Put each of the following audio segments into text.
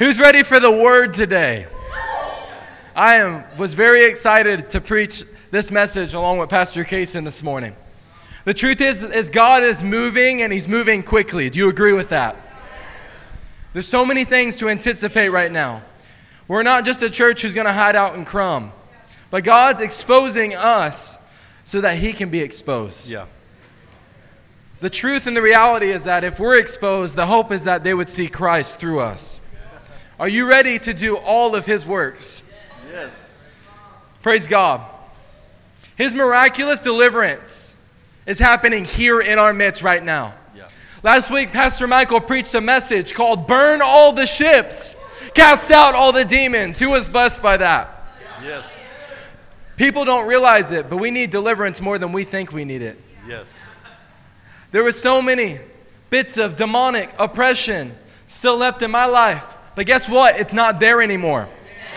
Who's ready for the word today? I am was very excited to preach this message along with Pastor Cason this morning. The truth is, is God is moving and He's moving quickly. Do you agree with that? There's so many things to anticipate right now. We're not just a church who's going to hide out and crumb, but God's exposing us so that He can be exposed. Yeah. The truth and the reality is that if we're exposed, the hope is that they would see Christ through us. Are you ready to do all of His works? Yes. Praise God. His miraculous deliverance is happening here in our midst right now. Yeah. Last week, Pastor Michael preached a message called Burn All the Ships, Cast Out All the Demons. Who was blessed by that? Yes. People don't realize it, but we need deliverance more than we think we need it. Yes. There were so many bits of demonic oppression still left in my life. But guess what? It's not there anymore.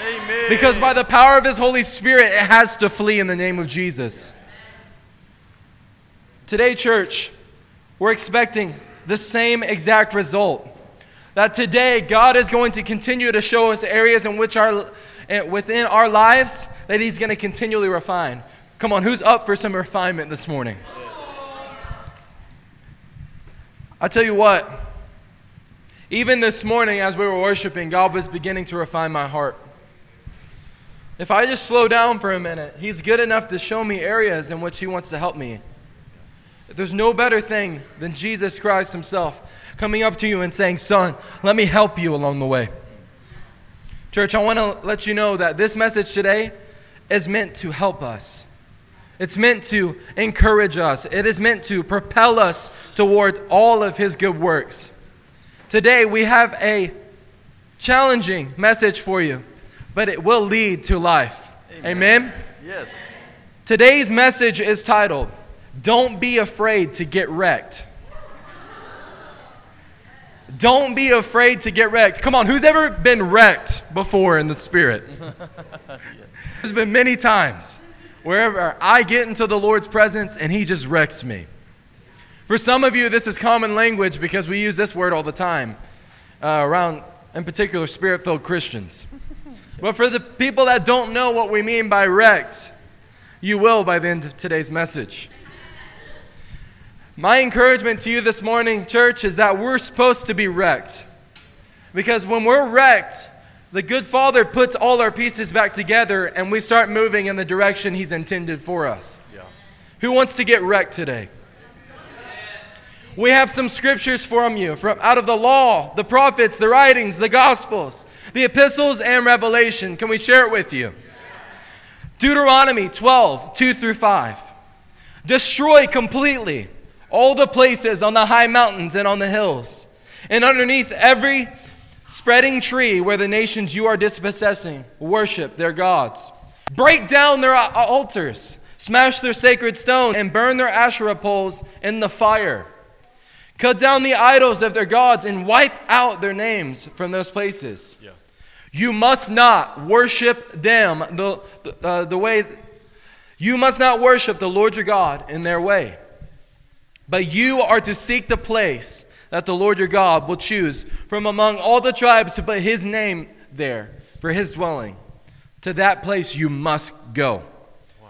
Amen. Because by the power of His Holy Spirit, it has to flee in the name of Jesus. Today, church, we're expecting the same exact result. That today, God is going to continue to show us areas in which our, eh, within our lives that He's going to continually refine. Come on, who's up for some refinement this morning? I tell you what, even this morning as we were worshiping, God was beginning to refine my heart. If I just slow down for a minute, He's good enough to show me areas in which He wants to help me. There's no better thing than Jesus Christ Himself coming up to you and saying, Son, let me help you along the way. Church, I want to let you know that this message today is meant to help us. It's meant to encourage us. It is meant to propel us towards all of His good works. Today, we have a challenging message for you, but it will lead to life. Amen? Yes. Today's message is titled, Don't Be Afraid to Get Wrecked. Don't be afraid to get wrecked. Come on, who's ever been wrecked before in the spirit? There's been many times wherever I get into the Lord's presence and He just wrecks me. For some of you, this is common language because we use this word all the time uh, around, in particular, spirit filled Christians. But for the people that don't know what we mean by wrecked, you will by the end of today's message. My encouragement to you this morning, church, is that we're supposed to be wrecked. Because when we're wrecked, the good Father puts all our pieces back together and we start moving in the direction He's intended for us. Yeah. Who wants to get wrecked today? We have some scriptures from you from out of the law, the prophets, the writings, the gospels, the epistles, and revelation. Can we share it with you? Deuteronomy 12, 2 through 5. Destroy completely all the places on the high mountains and on the hills, and underneath every spreading tree where the nations you are dispossessing worship their gods. Break down their altars, smash their sacred stones, and burn their Asherah poles in the fire. Cut down the idols of their gods and wipe out their names from those places. Yeah. You must not worship them the, uh, the way, you must not worship the Lord your God in their way. But you are to seek the place that the Lord your God will choose from among all the tribes to put his name there for his dwelling. To that place you must go. Wow.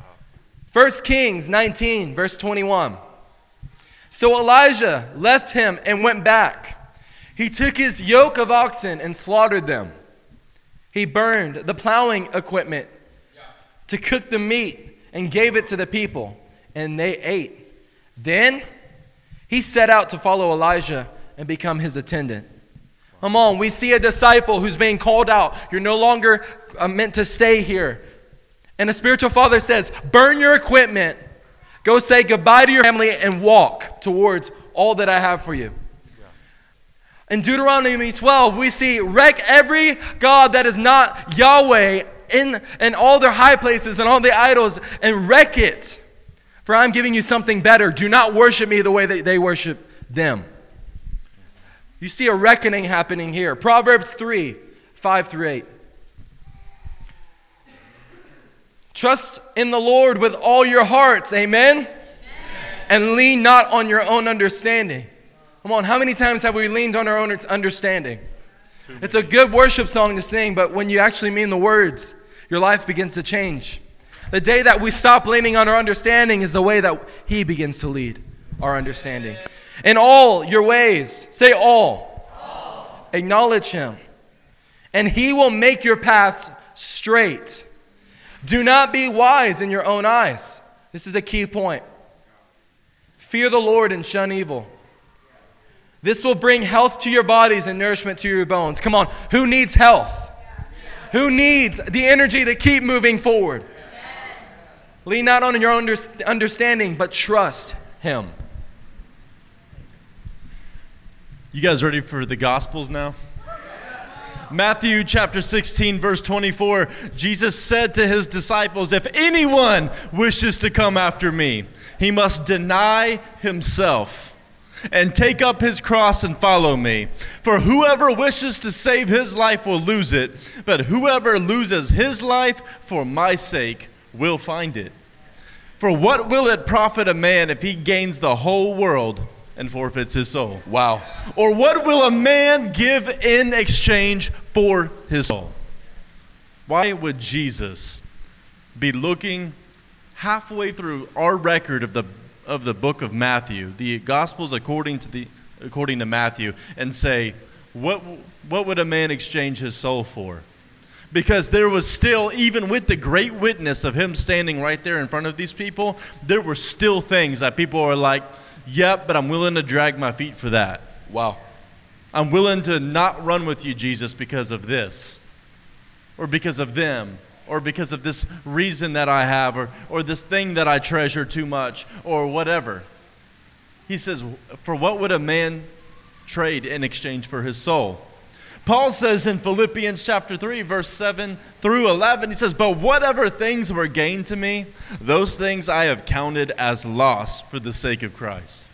1 Kings 19, verse 21. So Elijah left him and went back. He took his yoke of oxen and slaughtered them. He burned the plowing equipment to cook the meat and gave it to the people, and they ate. Then he set out to follow Elijah and become his attendant. Come on, we see a disciple who's being called out. You're no longer uh, meant to stay here. And the spiritual father says, Burn your equipment, go say goodbye to your family, and walk towards all that I have for you. In Deuteronomy 12, we see wreck every God that is not Yahweh in, in all their high places and all the idols and wreck it. For I'm giving you something better. Do not worship me the way that they worship them. You see a reckoning happening here. Proverbs 3 5 through 8. Trust in the Lord with all your hearts, amen? amen? And lean not on your own understanding. Come on, how many times have we leaned on our own understanding? It's a good worship song to sing, but when you actually mean the words, your life begins to change. The day that we stop leaning on our understanding is the way that He begins to lead our understanding. In all your ways, say all. all. Acknowledge Him, and He will make your paths straight. Do not be wise in your own eyes. This is a key point. Fear the Lord and shun evil. This will bring health to your bodies and nourishment to your bones. Come on, who needs health? Who needs the energy to keep moving forward? Lean not on your own understanding, but trust Him. You guys ready for the Gospels now? Matthew chapter 16, verse 24, Jesus said to his disciples, If anyone wishes to come after me, he must deny himself and take up his cross and follow me. For whoever wishes to save his life will lose it, but whoever loses his life for my sake will find it. For what will it profit a man if he gains the whole world and forfeits his soul? Wow. Or what will a man give in exchange for his soul? Why would Jesus be looking halfway through our record of the of the book of Matthew, the Gospels according to the according to Matthew, and say, what what would a man exchange his soul for? Because there was still, even with the great witness of him standing right there in front of these people, there were still things that people are like, Yep, but I'm willing to drag my feet for that. Wow. I'm willing to not run with you, Jesus, because of this, or because of them, or because of this reason that I have, or, or this thing that I treasure too much, or whatever. He says, For what would a man trade in exchange for his soul? Paul says in Philippians chapter 3, verse 7 through 11, he says, But whatever things were gained to me, those things I have counted as loss for the sake of Christ.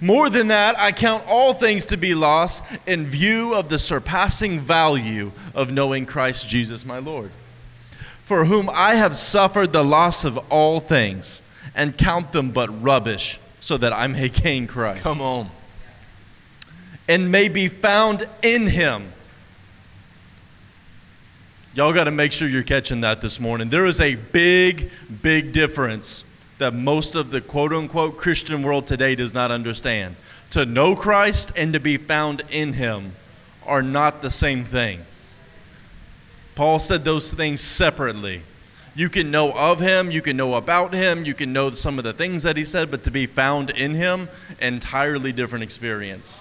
More than that, I count all things to be loss in view of the surpassing value of knowing Christ Jesus my Lord, for whom I have suffered the loss of all things and count them but rubbish, so that I may gain Christ. Come on and may be found in him. Y'all got to make sure you're catching that this morning. There is a big, big difference that most of the quote unquote Christian world today does not understand. To know Christ and to be found in him are not the same thing. Paul said those things separately. You can know of him, you can know about him, you can know some of the things that he said, but to be found in him, entirely different experience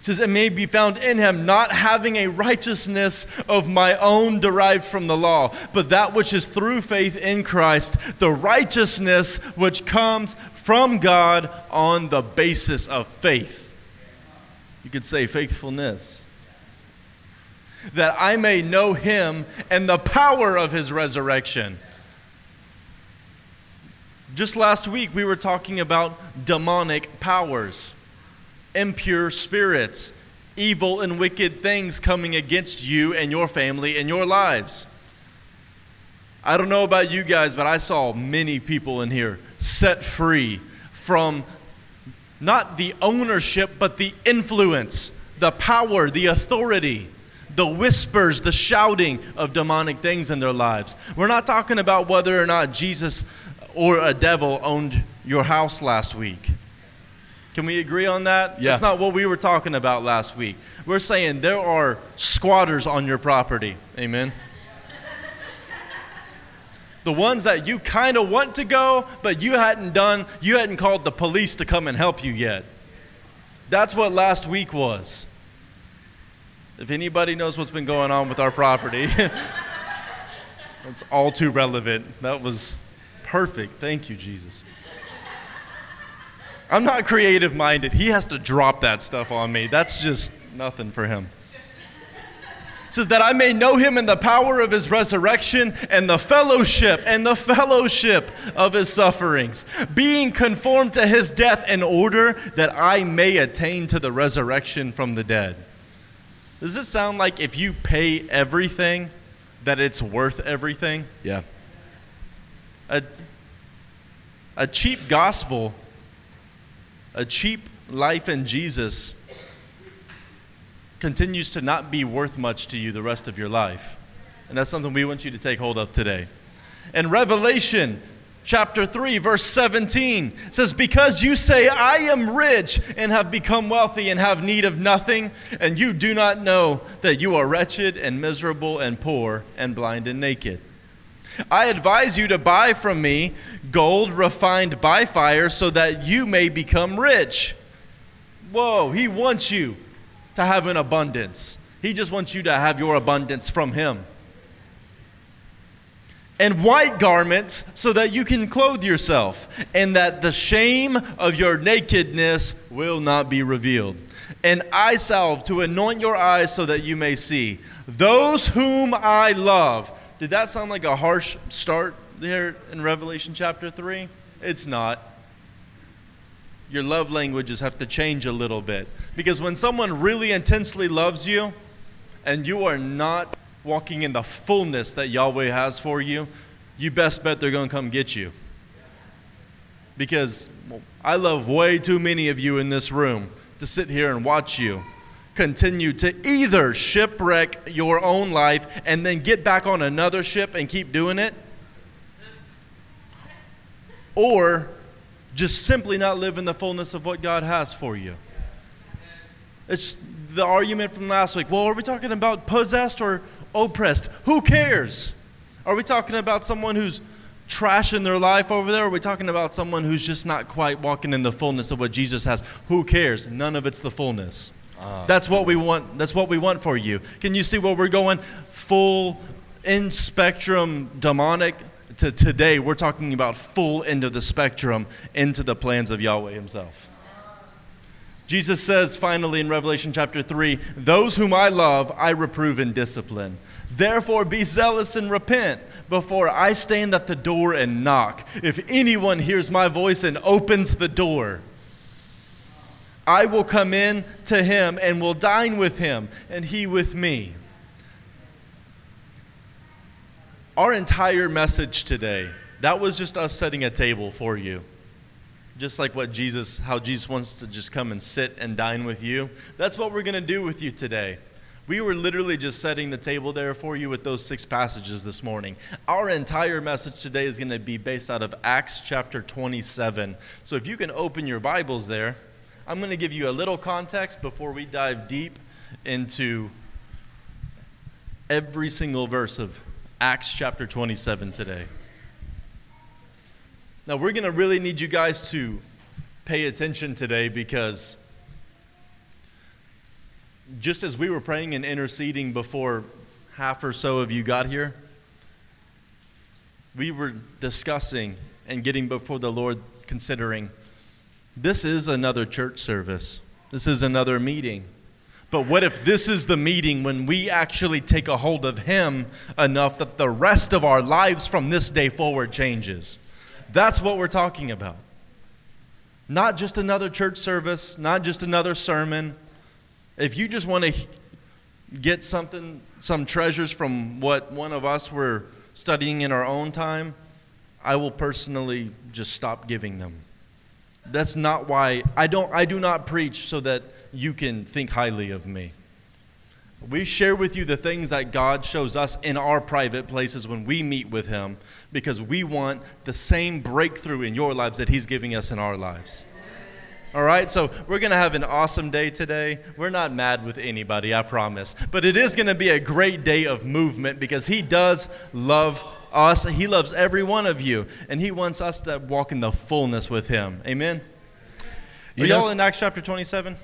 says, It may be found in him, not having a righteousness of my own derived from the law, but that which is through faith in Christ, the righteousness which comes from God on the basis of faith. You could say faithfulness. That I may know him and the power of his resurrection. Just last week, we were talking about demonic powers impure spirits, evil and wicked things coming against you and your family and your lives. I don't know about you guys, but I saw many people in here set free from not the ownership, but the influence, the power, the authority, the whispers, the shouting of demonic things in their lives. We're not talking about whether or not Jesus or a devil owned your house last week. Can we agree on that? Yeah. That's not what we were talking about last week. We're saying there are squatters on your property. Amen. the ones that you kind of want to go, but you hadn't done, you hadn't called the police to come and help you yet. That's what last week was. If anybody knows what's been going on with our property, that's all too relevant. That was perfect. Thank you, Jesus. I'm not creative minded. He has to drop that stuff on me. That's just nothing for him. So that I may know him in the power of his resurrection and the fellowship and the fellowship of his sufferings, being conformed to his death in order that I may attain to the resurrection from the dead. Does it sound like if you pay everything, that it's worth everything? Yeah. A, a cheap gospel a cheap life in Jesus continues to not be worth much to you the rest of your life. And that's something we want you to take hold of today. In Revelation chapter 3, verse 17 says, Because you say, I am rich and have become wealthy and have need of nothing, and you do not know that you are wretched and miserable and poor and blind and naked. I advise you to buy from me gold refined by fire so that you may become rich. Whoa, he wants you to have an abundance. He just wants you to have your abundance from him and white garments so that you can clothe yourself, and that the shame of your nakedness will not be revealed. And eye salve to anoint your eyes so that you may see. Those whom I love. Did that sound like a harsh start there in Revelation chapter 3? It's not. Your love languages have to change a little bit. Because when someone really intensely loves you and you are not walking in the fullness that Yahweh has for you, you best bet they're going to come get you. Because I love way too many of you in this room to sit here and watch you continue to either shipwreck your own life and then get back on another ship and keep doing it, or just simply not live in the fullness of what God has for you. It's the argument from last week. Well, are we talking about possessed or oppressed. Who cares? Are we talking about someone who's trashing their life over there? Are we talking about someone who's just not quite walking in the fullness of what Jesus has? Who cares? None of it's the fullness. That's what we want. That's what we want for you. Can you see where we're going? Full in spectrum demonic to today we're talking about full end of the spectrum into the plans of Yahweh himself. Jesus says finally in Revelation chapter 3 Those whom I love, I reprove and discipline. Therefore, be zealous and repent before I stand at the door and knock. If anyone hears my voice and opens the door, I will come in to him and will dine with him, and he with me. Our entire message today, that was just us setting a table for you just like what Jesus, how Jesus wants to just come and sit and dine with you. That's what we're going to do with you today. We were literally just setting the table there for you with those six passages this morning. Our entire message today is going to be based out of Acts chapter 27. So if you can open your Bibles there, I'm going to give you a little context before we dive deep into every single verse of Acts chapter 27 today. Now, we're going to really need you guys to pay attention today because just as we were praying and interceding before half or so of you got here, we were discussing and getting before the Lord, considering this is another church service, this is another meeting. But what if this is the meeting when we actually take a hold of Him enough that the rest of our lives from this day forward changes? That's what we're talking about. Not just another church service, not just another sermon. If you just want to get something, some treasures from what one of us were studying in our own time, I will personally just stop giving them. That's not why I don't I do not preach so that you can think highly of me. We share with you the things that God shows us in our private places when we meet with Him because we want the same breakthrough in your lives that He's giving us in our lives. All right, so we're going to have an awesome day today. We're not mad with anybody, I promise. But it is going to be a great day of movement because He does love us. He loves every one of you, and He wants us to walk in the fullness with Him. Amen? Are y'all in Acts chapter 27?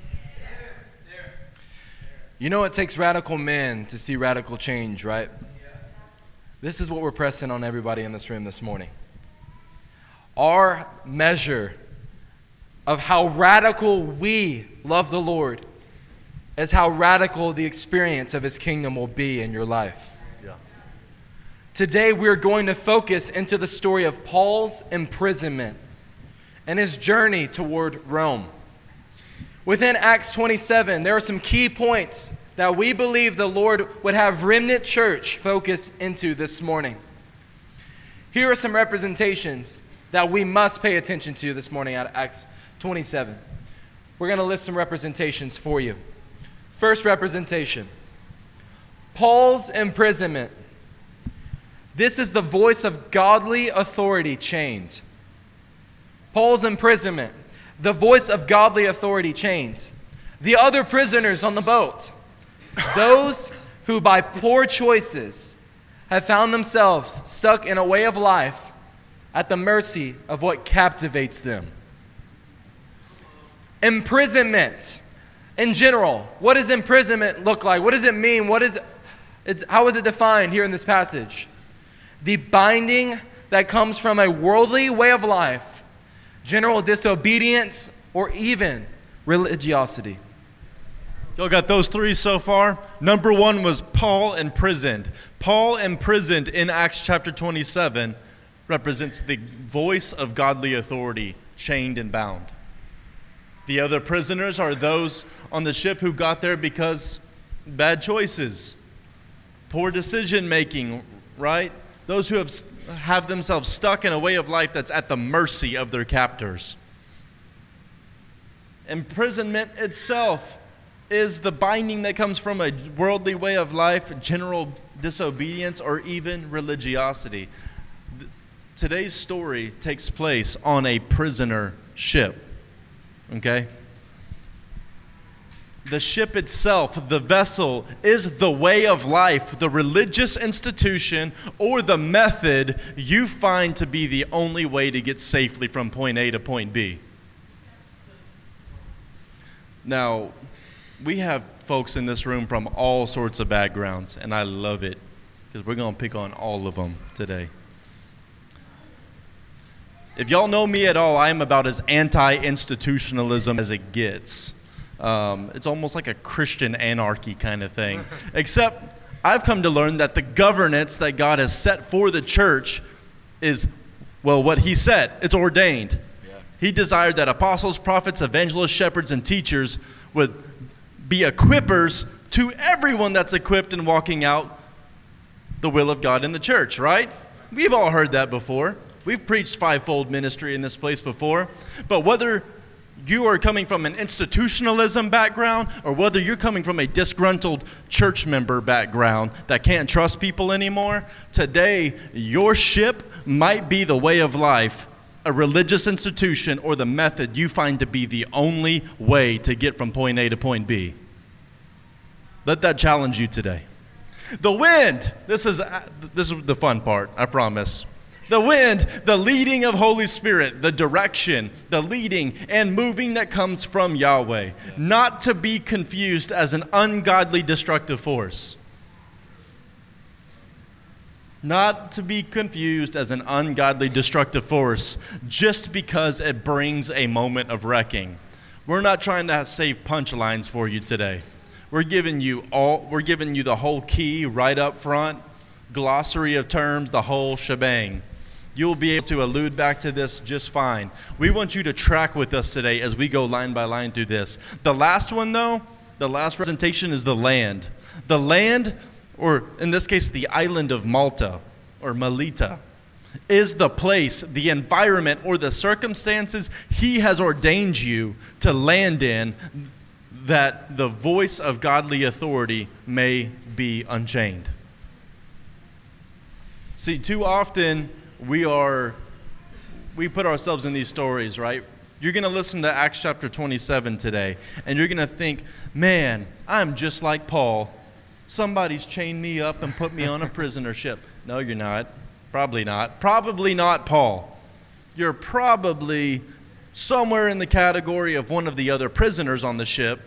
You know, it takes radical men to see radical change, right? This is what we're pressing on everybody in this room this morning. Our measure of how radical we love the Lord is how radical the experience of His kingdom will be in your life. Today, we're going to focus into the story of Paul's imprisonment and his journey toward Rome. Within Acts 27, there are some key points that we believe the Lord would have Remnant Church focus into this morning. Here are some representations that we must pay attention to this morning out of Acts 27. We're going to list some representations for you. first representation Paul's imprisonment. This is the voice of godly authority chained. Paul's imprisonment, the voice of godly authority chained. The other prisoners on the boat, those who by poor choices have found themselves stuck in a way of life at the mercy of what captivates them. Imprisonment in general. What does imprisonment look like? What does it mean? What is it's, how is it defined here in this passage? The binding that comes from a worldly way of life, general disobedience, or even religiosity. Y'all got those three so far? Number one was Paul imprisoned. Paul imprisoned in Acts chapter 27 represents the voice of godly authority, chained and bound. The other prisoners are those on the ship who got there because bad choices, poor decision making, right? Those who have, have themselves stuck in a way of life that's at the mercy of their captors. Imprisonment itself is the binding that comes from a worldly way of life, general disobedience, or even religiosity. Today's story takes place on a prisoner ship. Okay? The ship itself, the vessel, is the way of life, the religious institution, or the method you find to be the only way to get safely from point A to point B. Now, we have folks in this room from all sorts of backgrounds, and I love it because we're going to pick on all of them today. If y'all know me at all, I am about as anti institutionalism as it gets. Um, it's almost like a Christian anarchy kind of thing. Except I've come to learn that the governance that God has set for the church is, well, what He said. It's ordained. Yeah. He desired that apostles, prophets, evangelists, shepherds, and teachers would be equippers to everyone that's equipped and walking out the will of God in the church, right? We've all heard that before. We've preached fivefold ministry in this place before. But whether you are coming from an institutionalism background or whether you're coming from a disgruntled church member background that can't trust people anymore, today your ship might be the way of life, a religious institution, or the method you find to be the only way to get from point A to point B. Let that challenge you today. The wind, this is, uh, this is the fun part, I promise. The wind, the leading of Holy Spirit, the direction, the leading and moving that comes from Yahweh, not to be confused as an ungodly destructive force. Not to be confused as an ungodly destructive force just because it brings a moment of wrecking. We're not trying to save punchlines for you today. We're giving you all we're giving you the whole key right up front, glossary of terms, the whole shebang you'll be able to allude back to this just fine. We want you to track with us today as we go line by line through this. The last one, though, the last presentation is the land. The land, or in this case, the island of Malta or Melita, is the place, the environment, or the circumstances He has ordained you to land in that the voice of godly authority may be unchained. See, too often we are we put ourselves in these stories, right? You're going to listen to Acts chapter 27 today, and you're going to think, man, I'm just like Paul. Somebody's chained me up and put me on a prisoner ship. No, you're not. Probably not. Probably not Paul. You're probably somewhere in the category of one of the other prisoners on the ship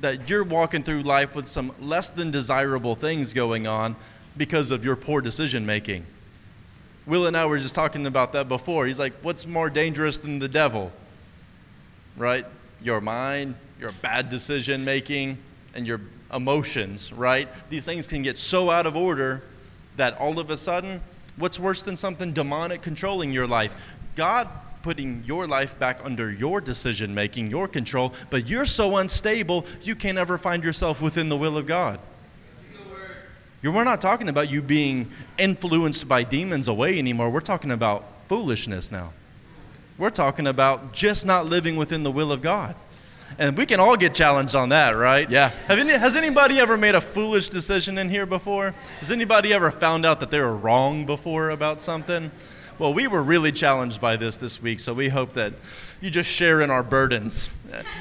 that you're walking through life with some less than desirable things going on because of your poor decision making. Will and I were just talking about that before. He's like, What's more dangerous than the devil? Right? Your mind, your bad decision making, and your emotions, right? These things can get so out of order that all of a sudden, what's worse than something demonic controlling your life? God putting your life back under your decision making, your control, but you're so unstable, you can't ever find yourself within the will of God. We're not talking about you being influenced by demons away anymore. We're talking about foolishness now. We're talking about just not living within the will of God. And we can all get challenged on that, right? Yeah. Have any, has anybody ever made a foolish decision in here before? Has anybody ever found out that they were wrong before about something? Well, we were really challenged by this this week, so we hope that you just share in our burdens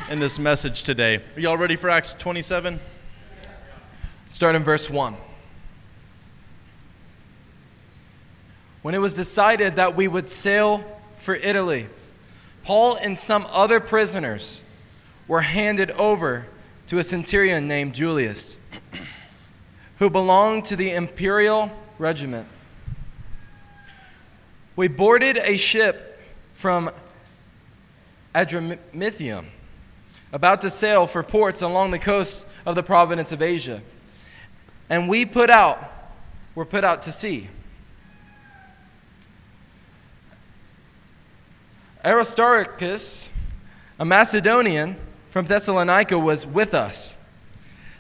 in this message today. Are y'all ready for Acts 27? Start in verse 1. When it was decided that we would sail for Italy, Paul and some other prisoners were handed over to a centurion named Julius, who belonged to the imperial regiment. We boarded a ship from Adramyttium, about to sail for ports along the coast of the province of Asia. And we put out, were put out to sea. Aristarchus, a Macedonian from Thessalonica, was with us.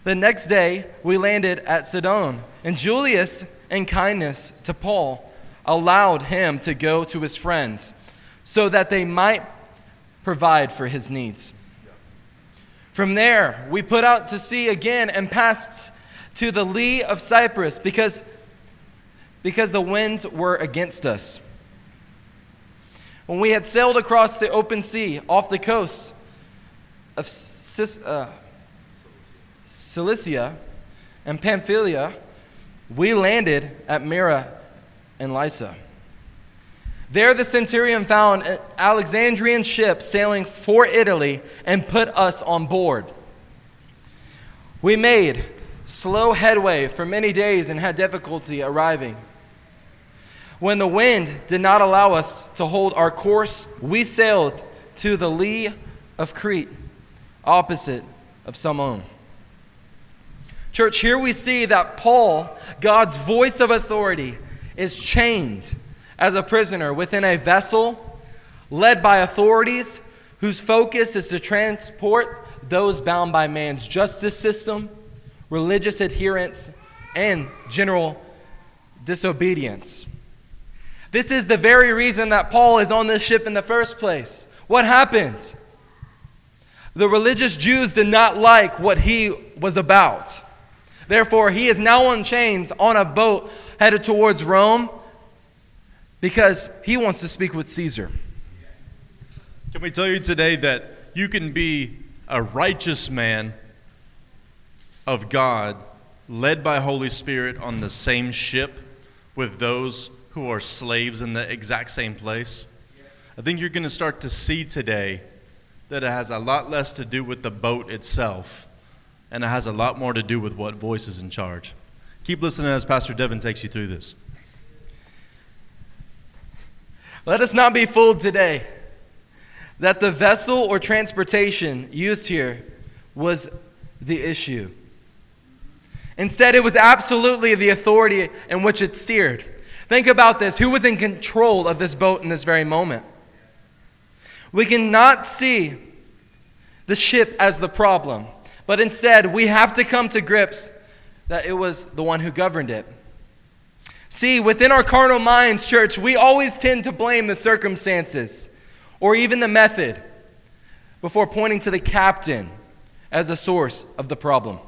The next day, we landed at Sidon, and Julius, in kindness to Paul, allowed him to go to his friends so that they might provide for his needs. From there, we put out to sea again and passed to the lee of Cyprus because, because the winds were against us. When we had sailed across the open sea off the coast of Cis, uh, Cilicia and Pamphylia, we landed at Myra and Lycia. There, the centurion found an Alexandrian ship sailing for Italy and put us on board. We made slow headway for many days and had difficulty arriving. When the wind did not allow us to hold our course, we sailed to the lee of Crete, opposite of Salmone. Church, here we see that Paul, God's voice of authority, is chained as a prisoner within a vessel led by authorities whose focus is to transport those bound by man's justice system, religious adherence, and general disobedience. This is the very reason that Paul is on this ship in the first place. What happened? The religious Jews did not like what he was about. Therefore, he is now on chains on a boat headed towards Rome because he wants to speak with Caesar. Can we tell you today that you can be a righteous man of God, led by Holy Spirit on the same ship with those who are slaves in the exact same place? I think you're going to start to see today that it has a lot less to do with the boat itself and it has a lot more to do with what voice is in charge. Keep listening as Pastor Devin takes you through this. Let us not be fooled today that the vessel or transportation used here was the issue. Instead, it was absolutely the authority in which it steered. Think about this who was in control of this boat in this very moment? We cannot see the ship as the problem, but instead, we have to come to grips that it was the one who governed it. See, within our carnal minds, church, we always tend to blame the circumstances or even the method before pointing to the captain as a source of the problem.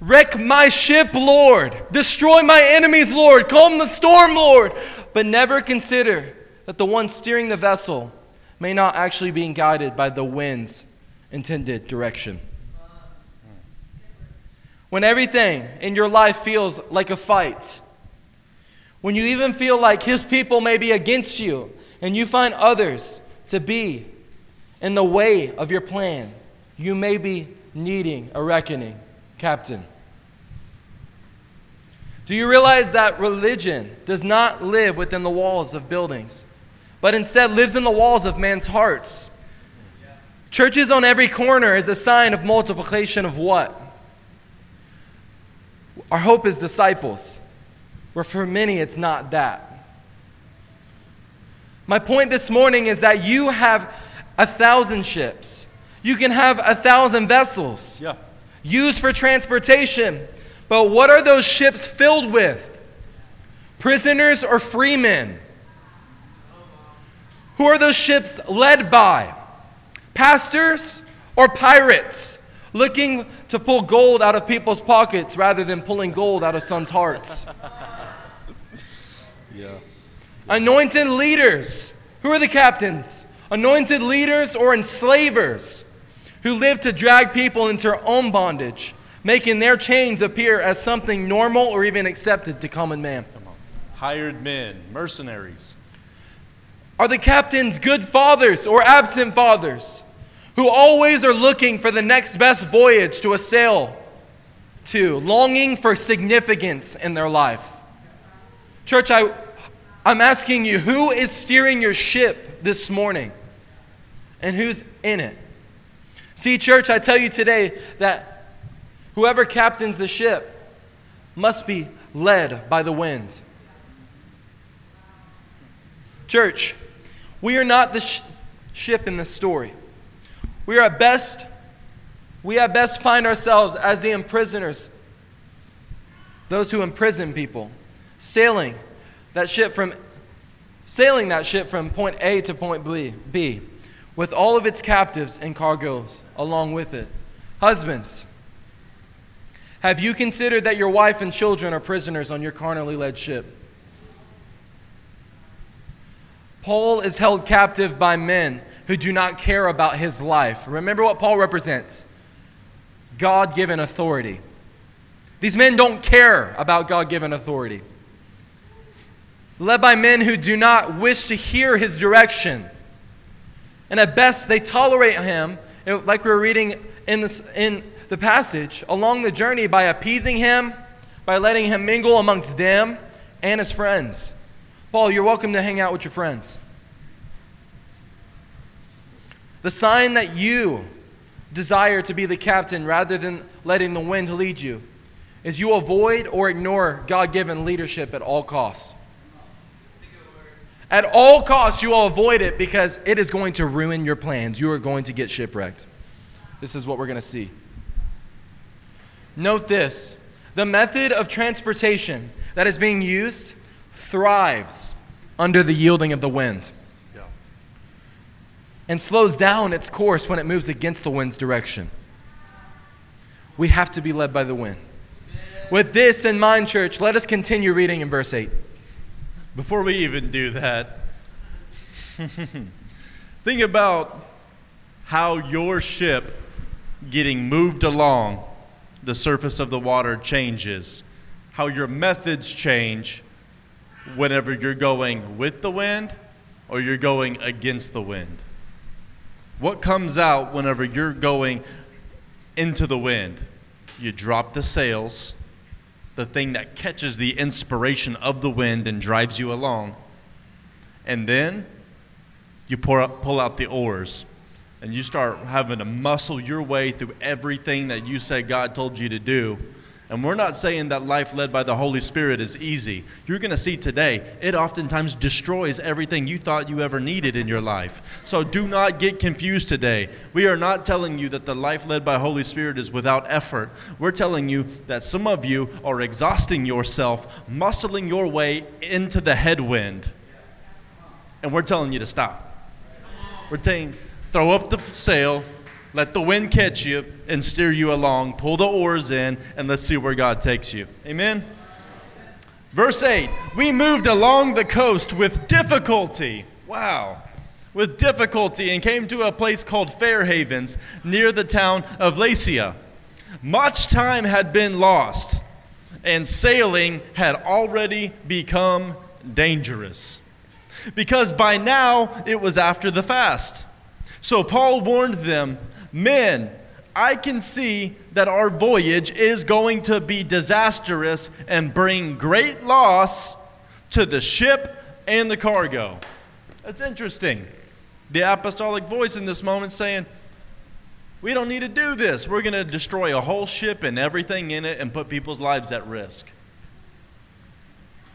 Wreck my ship, Lord. Destroy my enemies, Lord. Calm the storm, Lord. But never consider that the one steering the vessel may not actually be guided by the wind's intended direction. When everything in your life feels like a fight, when you even feel like his people may be against you, and you find others to be in the way of your plan, you may be needing a reckoning, Captain. Do you realize that religion does not live within the walls of buildings, but instead lives in the walls of man's hearts? Churches on every corner is a sign of multiplication of what? Our hope is disciples, where for many it's not that. My point this morning is that you have a thousand ships. You can have a thousand vessels Yeah. Used for transportation. But what are those ships filled with? Prisoners or freemen? Who are those ships led by? Pastors Or pirates looking to pull gold out of people's pockets rather than pulling gold out of sons' hearts. Yeah. Anointed leaders. Who are the captains? Anointed leaders or enslavers who live to drag people into their own bondage, making their chains appear as something normal or even accepted to common man. Hired men, mercenaries. Are the captains good fathers or absent fathers who always are looking for the next best voyage to a sail to, longing for significance in their life? Church, I, I'm asking you, who is steering your ship this morning? And who's in it? See, church, I tell you today that whoever captains the ship must be led by the wind. Church, we are not the sh- ship in the story. We are at best, we at best find ourselves as the imprisoners, those who imprison people, sailing that ship from sailing that ship from point A to point B, B with all of its captives and cargoes along with it. Husbands, have you considered that your wife and children are prisoners on your carnally led ship? Paul is held captive by men who do not care about his life. Remember what Paul represents God given authority. These men don't care about God given authority. Led by men who do not wish to hear his direction. And at best, they tolerate him, like we were reading in, this, in the passage, along the journey by appeasing him, by letting him mingle amongst them and his friends. Paul, you're welcome to hang out with your friends. The sign that you desire to be the captain rather than letting the wind lead you is you avoid or ignore God given leadership at all costs. At all costs, you will avoid it because it is going to ruin your plans. You are going to get shipwrecked. This is what we're going to see. Note this the method of transportation that is being used thrives under the yielding of the wind Yeah. and slows down its course when it moves against the wind's direction. We have to be led by the wind. With this in mind, church, let us continue reading in verse 8. Before we even do that, think about how your ship getting moved along the surface of the water changes, how your methods change whenever you're going with the wind or you're going against the wind. What comes out whenever you're going into the wind? You drop the sails, the thing that catches the inspiration of the wind and drives you along. And then you up, pull out the oars and you start having to muscle your way through everything that you say God told you to do. And we're not saying that life led by the Holy Spirit is easy. You're going to see today, it oftentimes destroys everything you thought you ever needed in your life. So do not get confused today. We are not telling you that the life led by Holy Spirit is without effort. We're telling you that some of you are exhausting yourself, muscling your way into the headwind. And we're telling you to stop. We're saying, throw up the sail, let the wind catch you and steer you along. Pull the oars in, and let's see where God takes you. Amen? Verse 8 We moved along the coast with difficulty. Wow. With difficulty and came to a place called Fair Havens near the town of Lasea. Much time had been lost, and sailing had already become dangerous. Because by now it was after the fast. So Paul warned them Men, I can see that our voyage is going to be disastrous and bring great loss to the ship and the cargo. That's interesting. The apostolic voice in this moment saying, We don't need to do this. We're going to destroy a whole ship and everything in it and put people's lives at risk.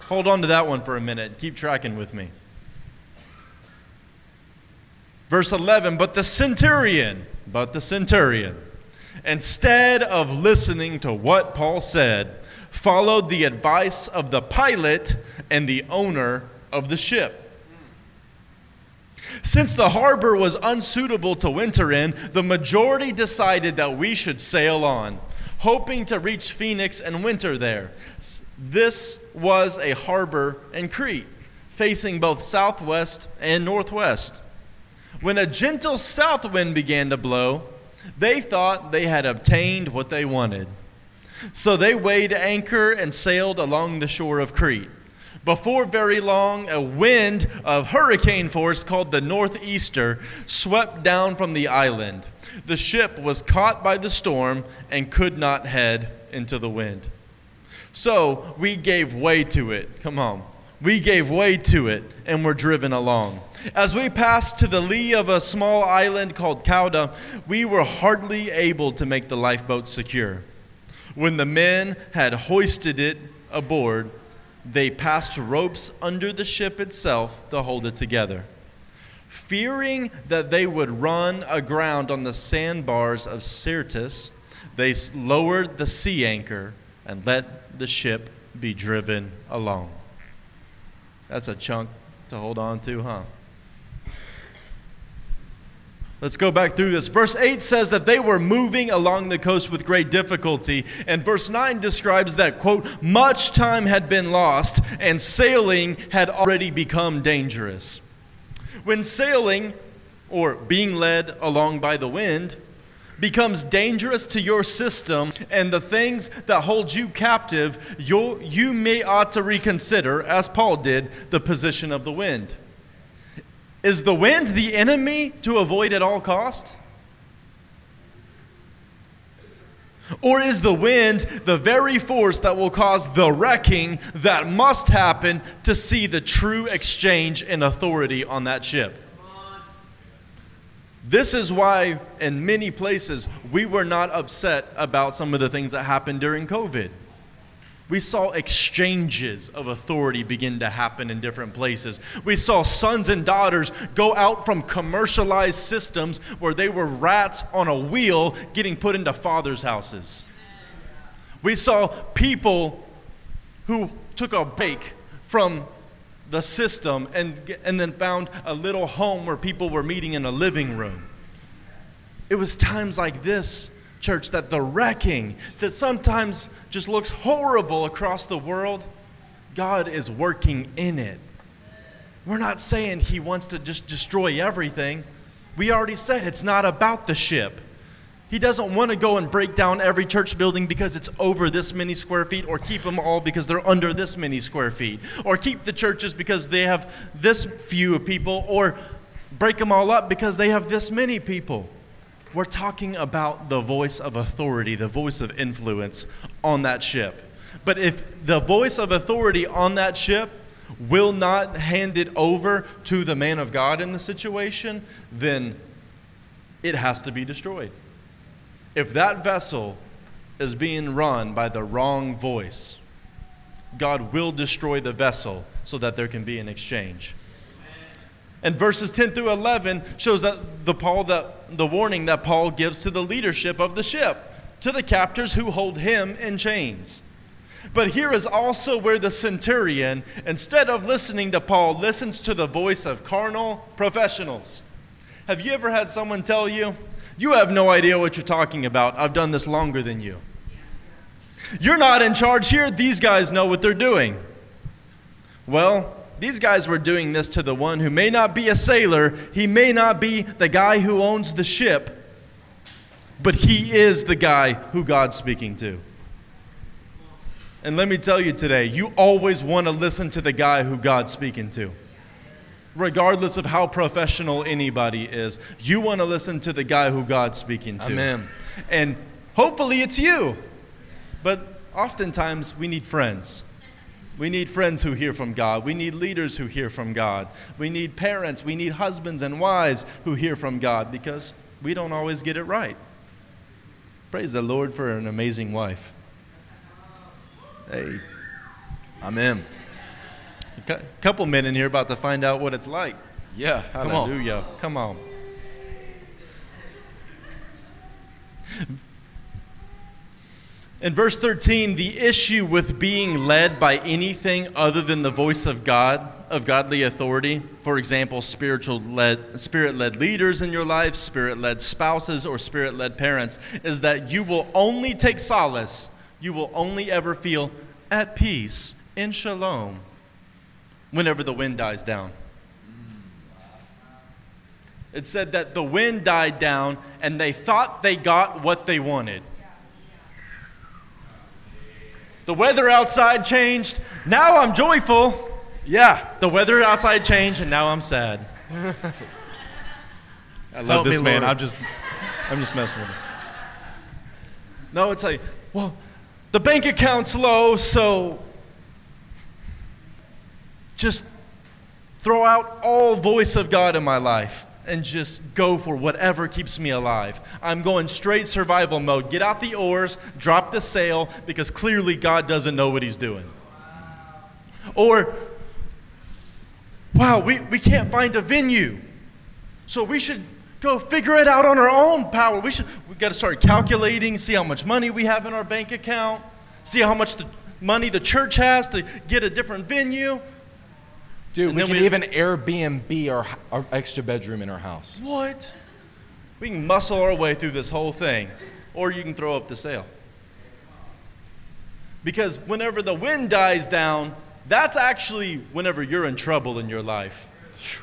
Hold on to that one for a minute. Keep tracking with me. Verse 11, but the centurion, but the centurion, instead of listening to what Paul said, followed the advice of the pilot and the owner of the ship. Since the harbor was unsuitable to winter in, the majority decided that we should sail on, hoping to reach Phoenix and winter there. This was a harbor in Crete, facing both southwest and northwest. When a gentle south wind began to blow, they thought they had obtained what they wanted. So they weighed anchor and sailed along the shore of Crete. Before very long, a wind of hurricane force called the Northeaster swept down from the island. The ship was caught by the storm and could not head into the wind. So we gave way to it. Come on. We gave way to it and were driven along. As we passed to the lee of a small island called Cauda, we were hardly able to make the lifeboat secure. When the men had hoisted it aboard, they passed ropes under the ship itself to hold it together. Fearing that they would run aground on the sandbars of Syrtis, they lowered the sea anchor and let the ship be driven along. That's a chunk to hold on to, huh? Let's go back through this. Verse 8 says that they were moving along the coast with great difficulty. And verse 9 describes that, quote, much time had been lost and sailing had already become dangerous. When sailing, or being led along by the wind, becomes dangerous to your system and the things that hold you captive, you, you may ought to reconsider, as Paul did, the position of the wind. Is the wind the enemy to avoid at all cost? Or is the wind the very force that will cause the wrecking that must happen to see the true exchange in authority on that ship? This is why, in many places, we were not upset about some of the things that happened during COVID we saw exchanges of authority begin to happen in different places. We saw sons and daughters go out from commercialized systems where they were rats on a wheel getting put into fathers' houses. We saw people who took a break from the system and, and then found a little home where people were meeting in a living room. It was times like this church, that the wrecking that sometimes just looks horrible across the world, God is working in it. We're not saying He wants to just destroy everything. We already said it's not about the ship. He doesn't want to go and break down every church building because it's over this many square feet, or keep them all because they're under this many square feet, or keep the churches because they have this few people, or break them all up because they have this many people. We're talking about the voice of authority, the voice of influence on that ship. But if the voice of authority on that ship will not hand it over to the man of God in the situation, then it has to be destroyed. If that vessel is being run by the wrong voice, God will destroy the vessel so that there can be an exchange. And verses 10 through 11 shows that the Paul that the warning that Paul gives to the leadership of the ship, to the captors who hold him in chains. But here is also where the centurion, instead of listening to Paul, listens to the voice of carnal professionals. Have you ever had someone tell you, You have no idea what you're talking about. I've done this longer than you. You're not in charge here. These guys know what they're doing. Well, these guys were doing this to the one who may not be a sailor, he may not be the guy who owns the ship, but he is the guy who God's speaking to. And let me tell you today, you always want to listen to the guy who God's speaking to. Regardless of how professional anybody is, you want to listen to the guy who God's speaking to. Amen. And hopefully it's you. But oftentimes we need friends. We need friends who hear from God. We need leaders who hear from God. We need parents. We need husbands and wives who hear from God because we don't always get it right. Praise the Lord for an amazing wife. Hey, Amen. A couple men in here about to find out what it's like. Yeah, come on. Hallelujah. Come on. In verse 13, the issue with being led by anything other than the voice of God, of godly authority, for example, spiritual led, spirit-led leaders in your life, spirit-led spouses, or spirit-led parents, is that you will only take solace, you will only ever feel at peace in shalom whenever the wind dies down. It said that the wind died down and they thought they got what they wanted. The weather outside changed. Now I'm joyful. Yeah. The weather outside changed and now I'm sad. I love Help this man. Lord. I'm just I'm just messing with him. No, it's like, well, the bank account's low, so just throw out all voice of God in my life and just go for whatever keeps me alive. I'm going straight survival mode. Get out the oars, drop the sail, because clearly God doesn't know what He's doing. Or, wow, we, we can't find a venue. So we should go figure it out on our own power. We should we got to start calculating, see how much money we have in our bank account, see how much the money the church has to get a different venue. Dude, And we can even Airbnb our, our extra bedroom in our house. What? We can muscle our way through this whole thing, or you can throw up the sail. Because whenever the wind dies down, that's actually whenever you're in trouble in your life.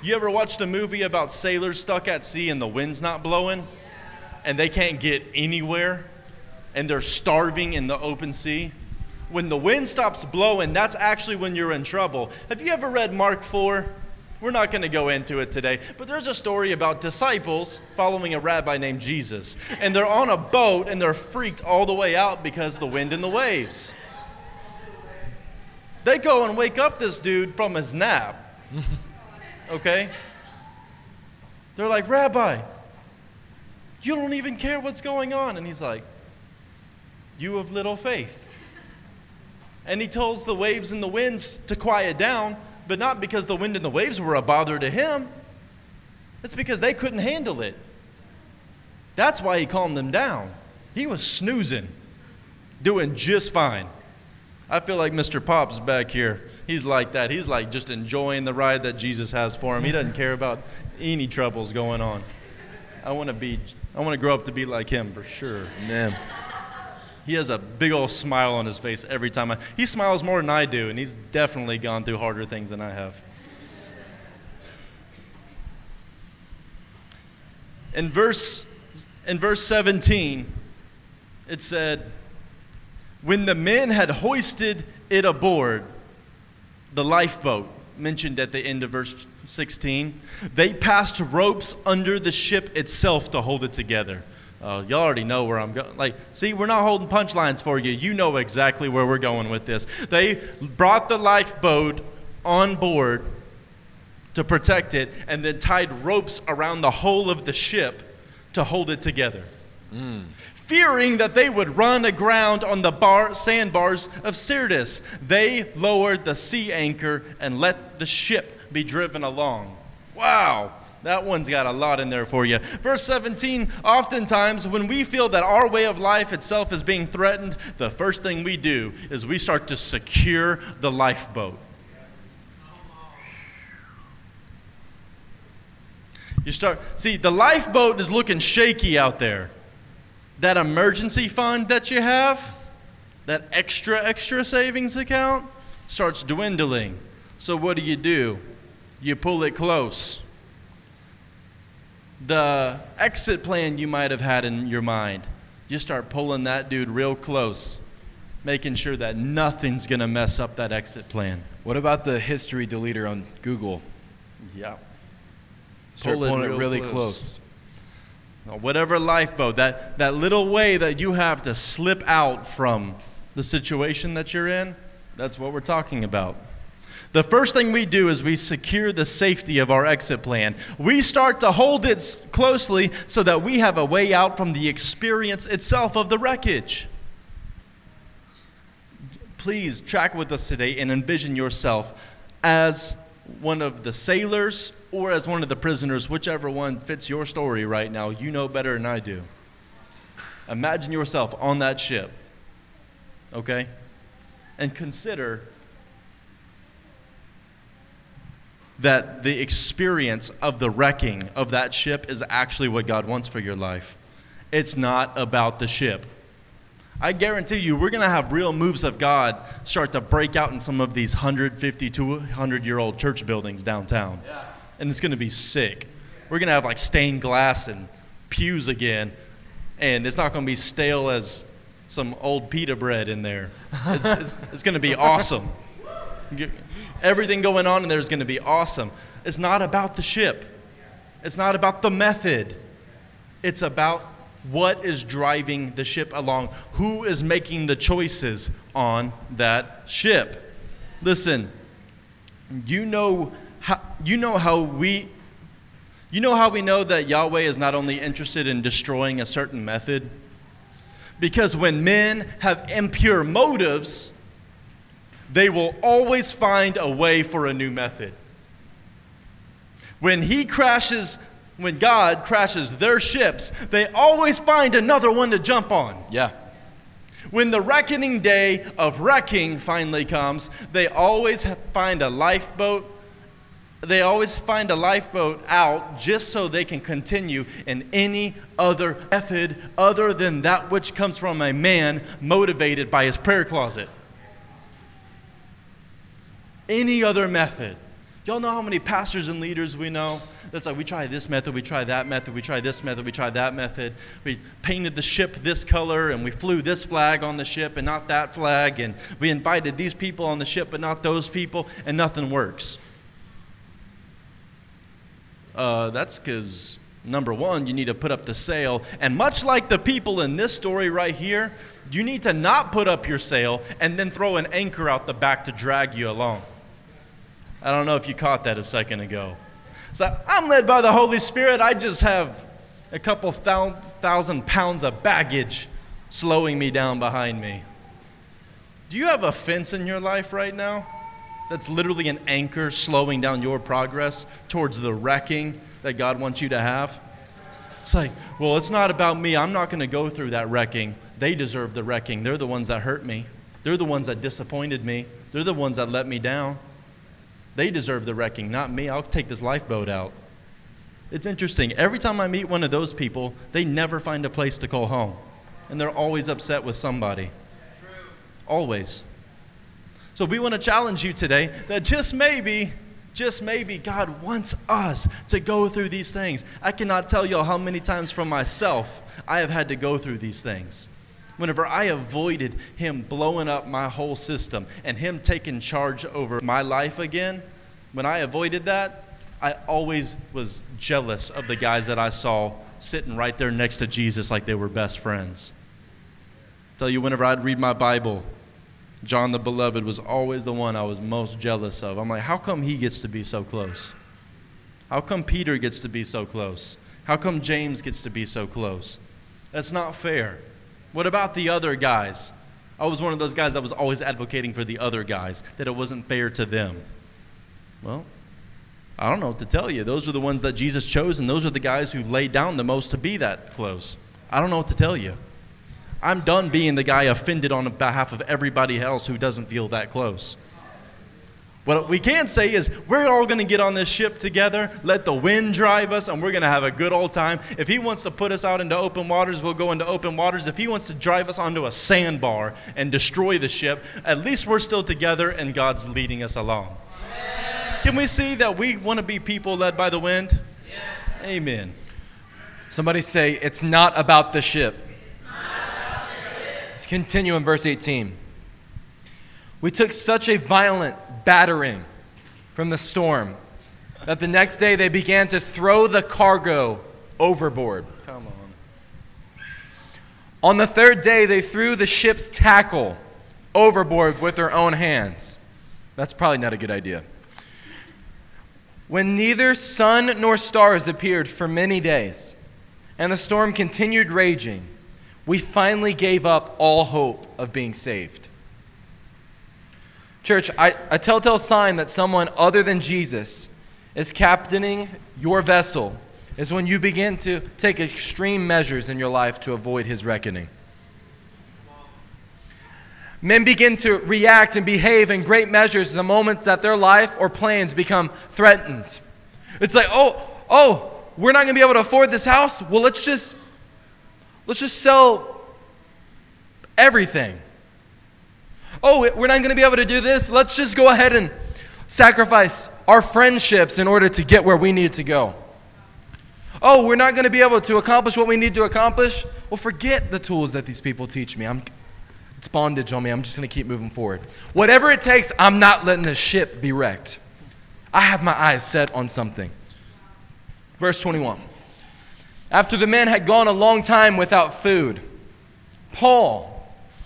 You ever watched a movie about sailors stuck at sea and the wind's not blowing? And they can't get anywhere? And they're starving in the open sea? When the wind stops blowing, that's actually when you're in trouble. Have you ever read Mark 4? We're not going to go into it today, but there's a story about disciples following a rabbi named Jesus. And they're on a boat and they're freaked all the way out because of the wind and the waves. They go and wake up this dude from his nap. Okay? They're like, Rabbi, you don't even care what's going on. And he's like, You have little faith. And he tells the waves and the winds to quiet down, but not because the wind and the waves were a bother to him. It's because they couldn't handle it. That's why he calmed them down. He was snoozing, doing just fine. I feel like Mr. Pop's back here. He's like that. He's like just enjoying the ride that Jesus has for him. He doesn't care about any troubles going on. I want to be I want to grow up to be like him for sure. Man. He has a big old smile on his face every time. I, he smiles more than I do, and he's definitely gone through harder things than I have. In verse, in verse 17, it said, When the men had hoisted it aboard, the lifeboat, mentioned at the end of verse 16, they passed ropes under the ship itself to hold it together. Uh, y'all already know where I'm going. Like, see, we're not holding punchlines for you. You know exactly where we're going with this. They brought the lifeboat on board to protect it and then tied ropes around the whole of the ship to hold it together. Fearing that they would run aground on the bar, sandbars of Syrtis, they lowered the sea anchor and let the ship be driven along. Wow, that one's got a lot in there for you. Verse 17 Oftentimes, when we feel that our way of life itself is being threatened, the first thing we do is we start to secure the lifeboat. You start, see, the lifeboat is looking shaky out there. That emergency fund that you have, that extra, extra savings account, starts dwindling. So, what do you do? You pull it close. The exit plan you might have had in your mind, you start pulling that dude real close, making sure that nothing's going to mess up that exit plan. What about the history deleter on Google? Yeah. Start Pull pulling it real really close. close. Or whatever lifeboat, that, that little way that you have to slip out from the situation that you're in, that's what we're talking about. The first thing we do is we secure the safety of our exit plan. We start to hold it closely so that we have a way out from the experience itself of the wreckage. Please track with us today and envision yourself as one of the sailors or as one of the prisoners, whichever one fits your story right now. You know better than I do. Imagine yourself on that ship. okay? And consider that the experience of the wrecking of that ship is actually what God wants for your life. It's not about the ship. I guarantee you, we're going to have real moves of God start to break out in some of these 150, 200 year old church buildings downtown. Yeah. And it's going to be sick. We're going to have like stained glass and pews again. And it's not going to be stale as some old pita bread in there. It's, it's, it's going to be awesome. Everything going on in there is going to be awesome. It's not about the ship, it's not about the method. It's about what is driving the ship along, who is making the choices on that ship. Listen, you know how, you know how we you know how we know that Yahweh is not only interested in destroying a certain method? Because when men have impure motives, they will always find a way for a new method. When he crashes when God crashes their ships, they always find another one to jump on. Yeah. When the reckoning day of wrecking finally comes, they always find a lifeboat. They always find a lifeboat out just so they can continue in any other method other than that which comes from a man motivated by his prayer closet. Any other method. Y'all know how many pastors and leaders we know that's like, we try this method, we try that method, we try this method, we try that method. We painted the ship this color, and we flew this flag on the ship and not that flag, and we invited these people on the ship but not those people, and nothing works. Uh, that's because number one, you need to put up the sail. And much like the people in this story right here, you need to not put up your sail and then throw an anchor out the back to drag you along. I don't know if you caught that a second ago. So I'm led by the Holy Spirit. I just have a couple thousand pounds of baggage slowing me down behind me. Do you have a fence in your life right now that's literally an anchor slowing down your progress towards the wrecking that God wants you to have? It's like, well, it's not about me. I'm not going to go through that wrecking. They deserve the wrecking. They're the ones that hurt me. They're the ones that disappointed me. They're the ones that let me down. They deserve the wrecking, not me. I'll take this lifeboat out. It's interesting. Every time I meet one of those people, they never find a place to call home. And they're always upset with somebody. Always. So we want to challenge you today that just maybe, just maybe God wants us to go through these things. I cannot tell y'all how many times from myself I have had to go through these things whenever I avoided him blowing up my whole system and him taking charge over my life again, when I avoided that, I always was jealous of the guys that I saw sitting right there next to Jesus like they were best friends. I tell you, whenever I'd read my Bible, John the Beloved was always the one I was most jealous of. I'm like, how come he gets to be so close? How come Peter gets to be so close? How come James gets to be so close? That's not fair. What about the other guys? I was one of those guys that was always advocating for the other guys, that it wasn't fair to them. Well, I don't know what to tell you. Those are the ones that Jesus chose, and those are the guys who laid down the most to be that close. I don't know what to tell you. I'm done being the guy offended on behalf of everybody else who doesn't feel that close. What we can say is we're all going to get on this ship together, let the wind drive us, and we're going to have a good old time. If he wants to put us out into open waters, we'll go into open waters. If he wants to drive us onto a sandbar and destroy the ship, at least we're still together and God's leading us along. Can we see that we want to be people led by the wind? Yes. Amen. Somebody say, It's not about the ship. Let's continue in verse 18. We took such a violent battering from the storm that the next day they began to throw the cargo overboard. Come on. On the third day, they threw the ship's tackle overboard with their own hands. That's probably not a good idea. When neither sun nor stars appeared for many days, and the storm continued raging, we finally gave up all hope of being saved. Church, I, a telltale sign that someone other than Jesus is captaining your vessel is when you begin to take extreme measures in your life to avoid his reckoning. Men begin to react and behave in great measures the moment that their life or plans become threatened. It's like, oh, oh, we're not going to be able to afford this house. Well, let's just let's just sell everything. Oh, we're not going to be able to do this. Let's just go ahead and sacrifice our friendships in order to get where we need to go. Oh, we're not going to be able to accomplish what we need to accomplish. Well, forget the tools that these people teach me. I'm, it's bondage on me. I'm just going to keep moving forward. Whatever it takes, I'm not letting the ship be wrecked. I have my eyes set on something. Verse 21. After the men had gone a long time without food, Paul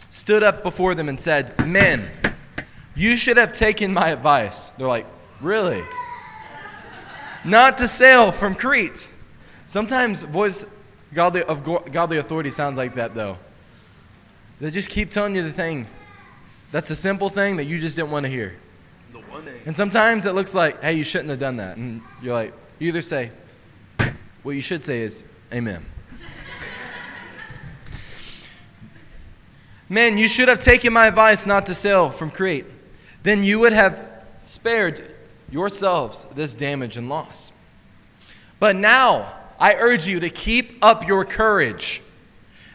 stood up before them and said, Men, you should have taken my advice. They're like, Really? Not to sail from Crete. Sometimes voice godly, of godly authority sounds like that, though. They just keep telling you the thing. That's the simple thing that you just didn't want to hear. The one thing. And sometimes it looks like, hey, you shouldn't have done that. And you're like, you either say, what you should say is, amen. Men, you should have taken my advice not to sail from Crete. Then you would have spared yourselves this damage and loss. But now I urge you to keep up your courage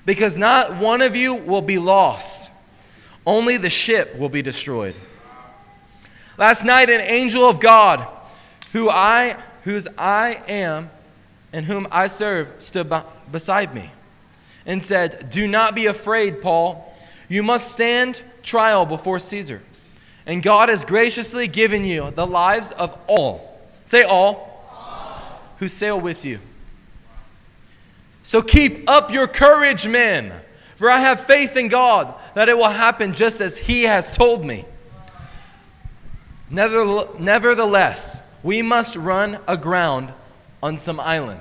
because not one of you will be lost, only the ship will be destroyed. Last night, an angel of God, who I, whose I am and whom I serve, stood beside me and said, Do not be afraid, Paul. You must stand trial before Caesar. And God has graciously given you the lives of all, say all, all. who sail with you. So keep up your courage, men, for I have faith in God that it will happen just as He has told me. Nevertheless, we must run aground on some island.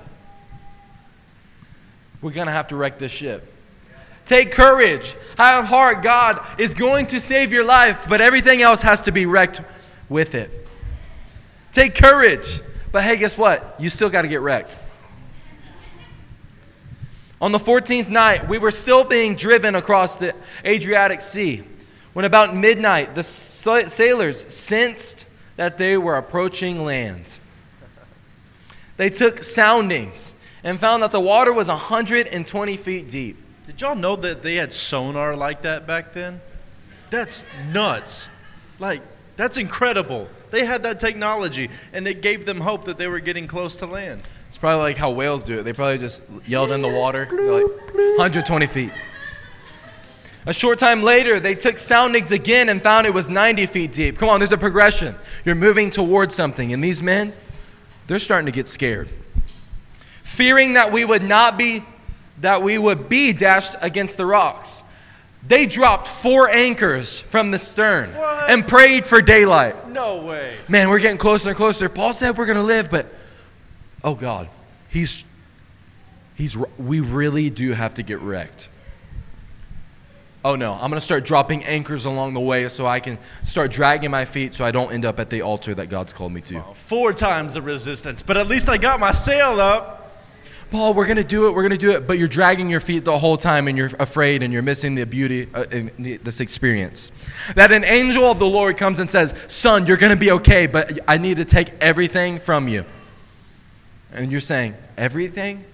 We're going to have to wreck this ship. Take courage. Have heart. God is going to save your life, but everything else has to be wrecked with it. Take courage. But hey, guess what? You still got to get wrecked. On the 14th night, we were still being driven across the Adriatic Sea when about midnight the sailors sensed that they were approaching land. They took soundings and found that the water was 120 feet deep. Did y'all know that they had sonar like that back then? That's nuts. Like, that's incredible. They had that technology, and it gave them hope that they were getting close to land. It's probably like how whales do it. They probably just yelled in the water, like 120 feet. A short time later, they took soundings again and found it was 90 feet deep. Come on, there's a progression. You're moving towards something. And these men, they're starting to get scared. Fearing that we would not be, that we would be dashed against the rocks. They dropped four anchors from the stern what? and prayed for daylight. No way. Man, we're getting closer and closer. Paul said we're going to live, but oh God, he's, he's, we really do have to get wrecked. Oh no, I'm going to start dropping anchors along the way so I can start dragging my feet so I don't end up at the altar that God's called me to. Four times the resistance, but at least I got my sail up. Paul, we're going to do it, we're going to do it, but you're dragging your feet the whole time and you're afraid and you're missing the beauty uh, in this experience. That an angel of the Lord comes and says, Son, you're going to be okay, but I need to take everything from you. And you're saying, Everything?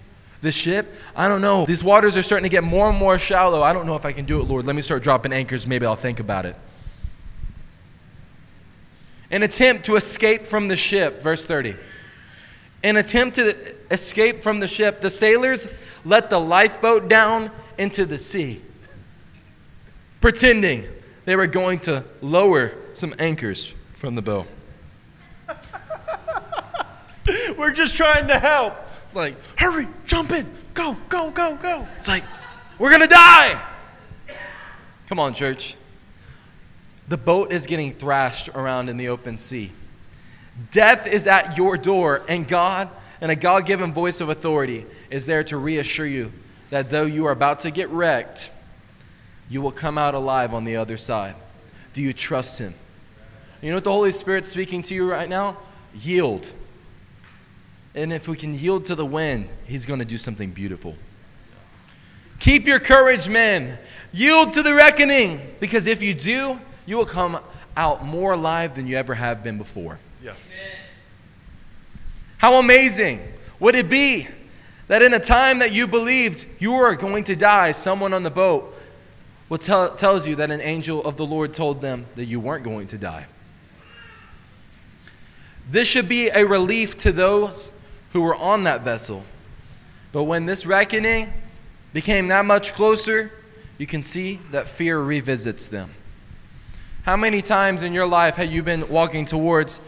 The ship? I don't know. These waters are starting to get more and more shallow. I don't know if I can do it, Lord. Let me start dropping anchors. Maybe I'll think about it. An attempt to escape from the ship, verse 30. An attempt to escape from the ship, the sailors let the lifeboat down into the sea, pretending they were going to lower some anchors from the boat. We're just trying to help. Like, hurry, jump in, go, go, go, go. It's like, we're going to die. Come on, church. The boat is getting thrashed around in the open sea. Death is at your door, and God, and a God given voice of authority, is there to reassure you that though you are about to get wrecked, you will come out alive on the other side. Do you trust Him? You know what the Holy Spirit's speaking to you right now? Yield. And if we can yield to the wind, He's going to do something beautiful. Keep your courage, men. Yield to the reckoning, because if you do, you will come out more alive than you ever have been before. Yeah. How amazing would it be that in a time that you believed you were going to die, someone on the boat will tell, tells you that an angel of the Lord told them that you weren't going to die. This should be a relief to those who were on that vessel. But when this reckoning became that much closer, you can see that fear revisits them. How many times in your life have you been walking towards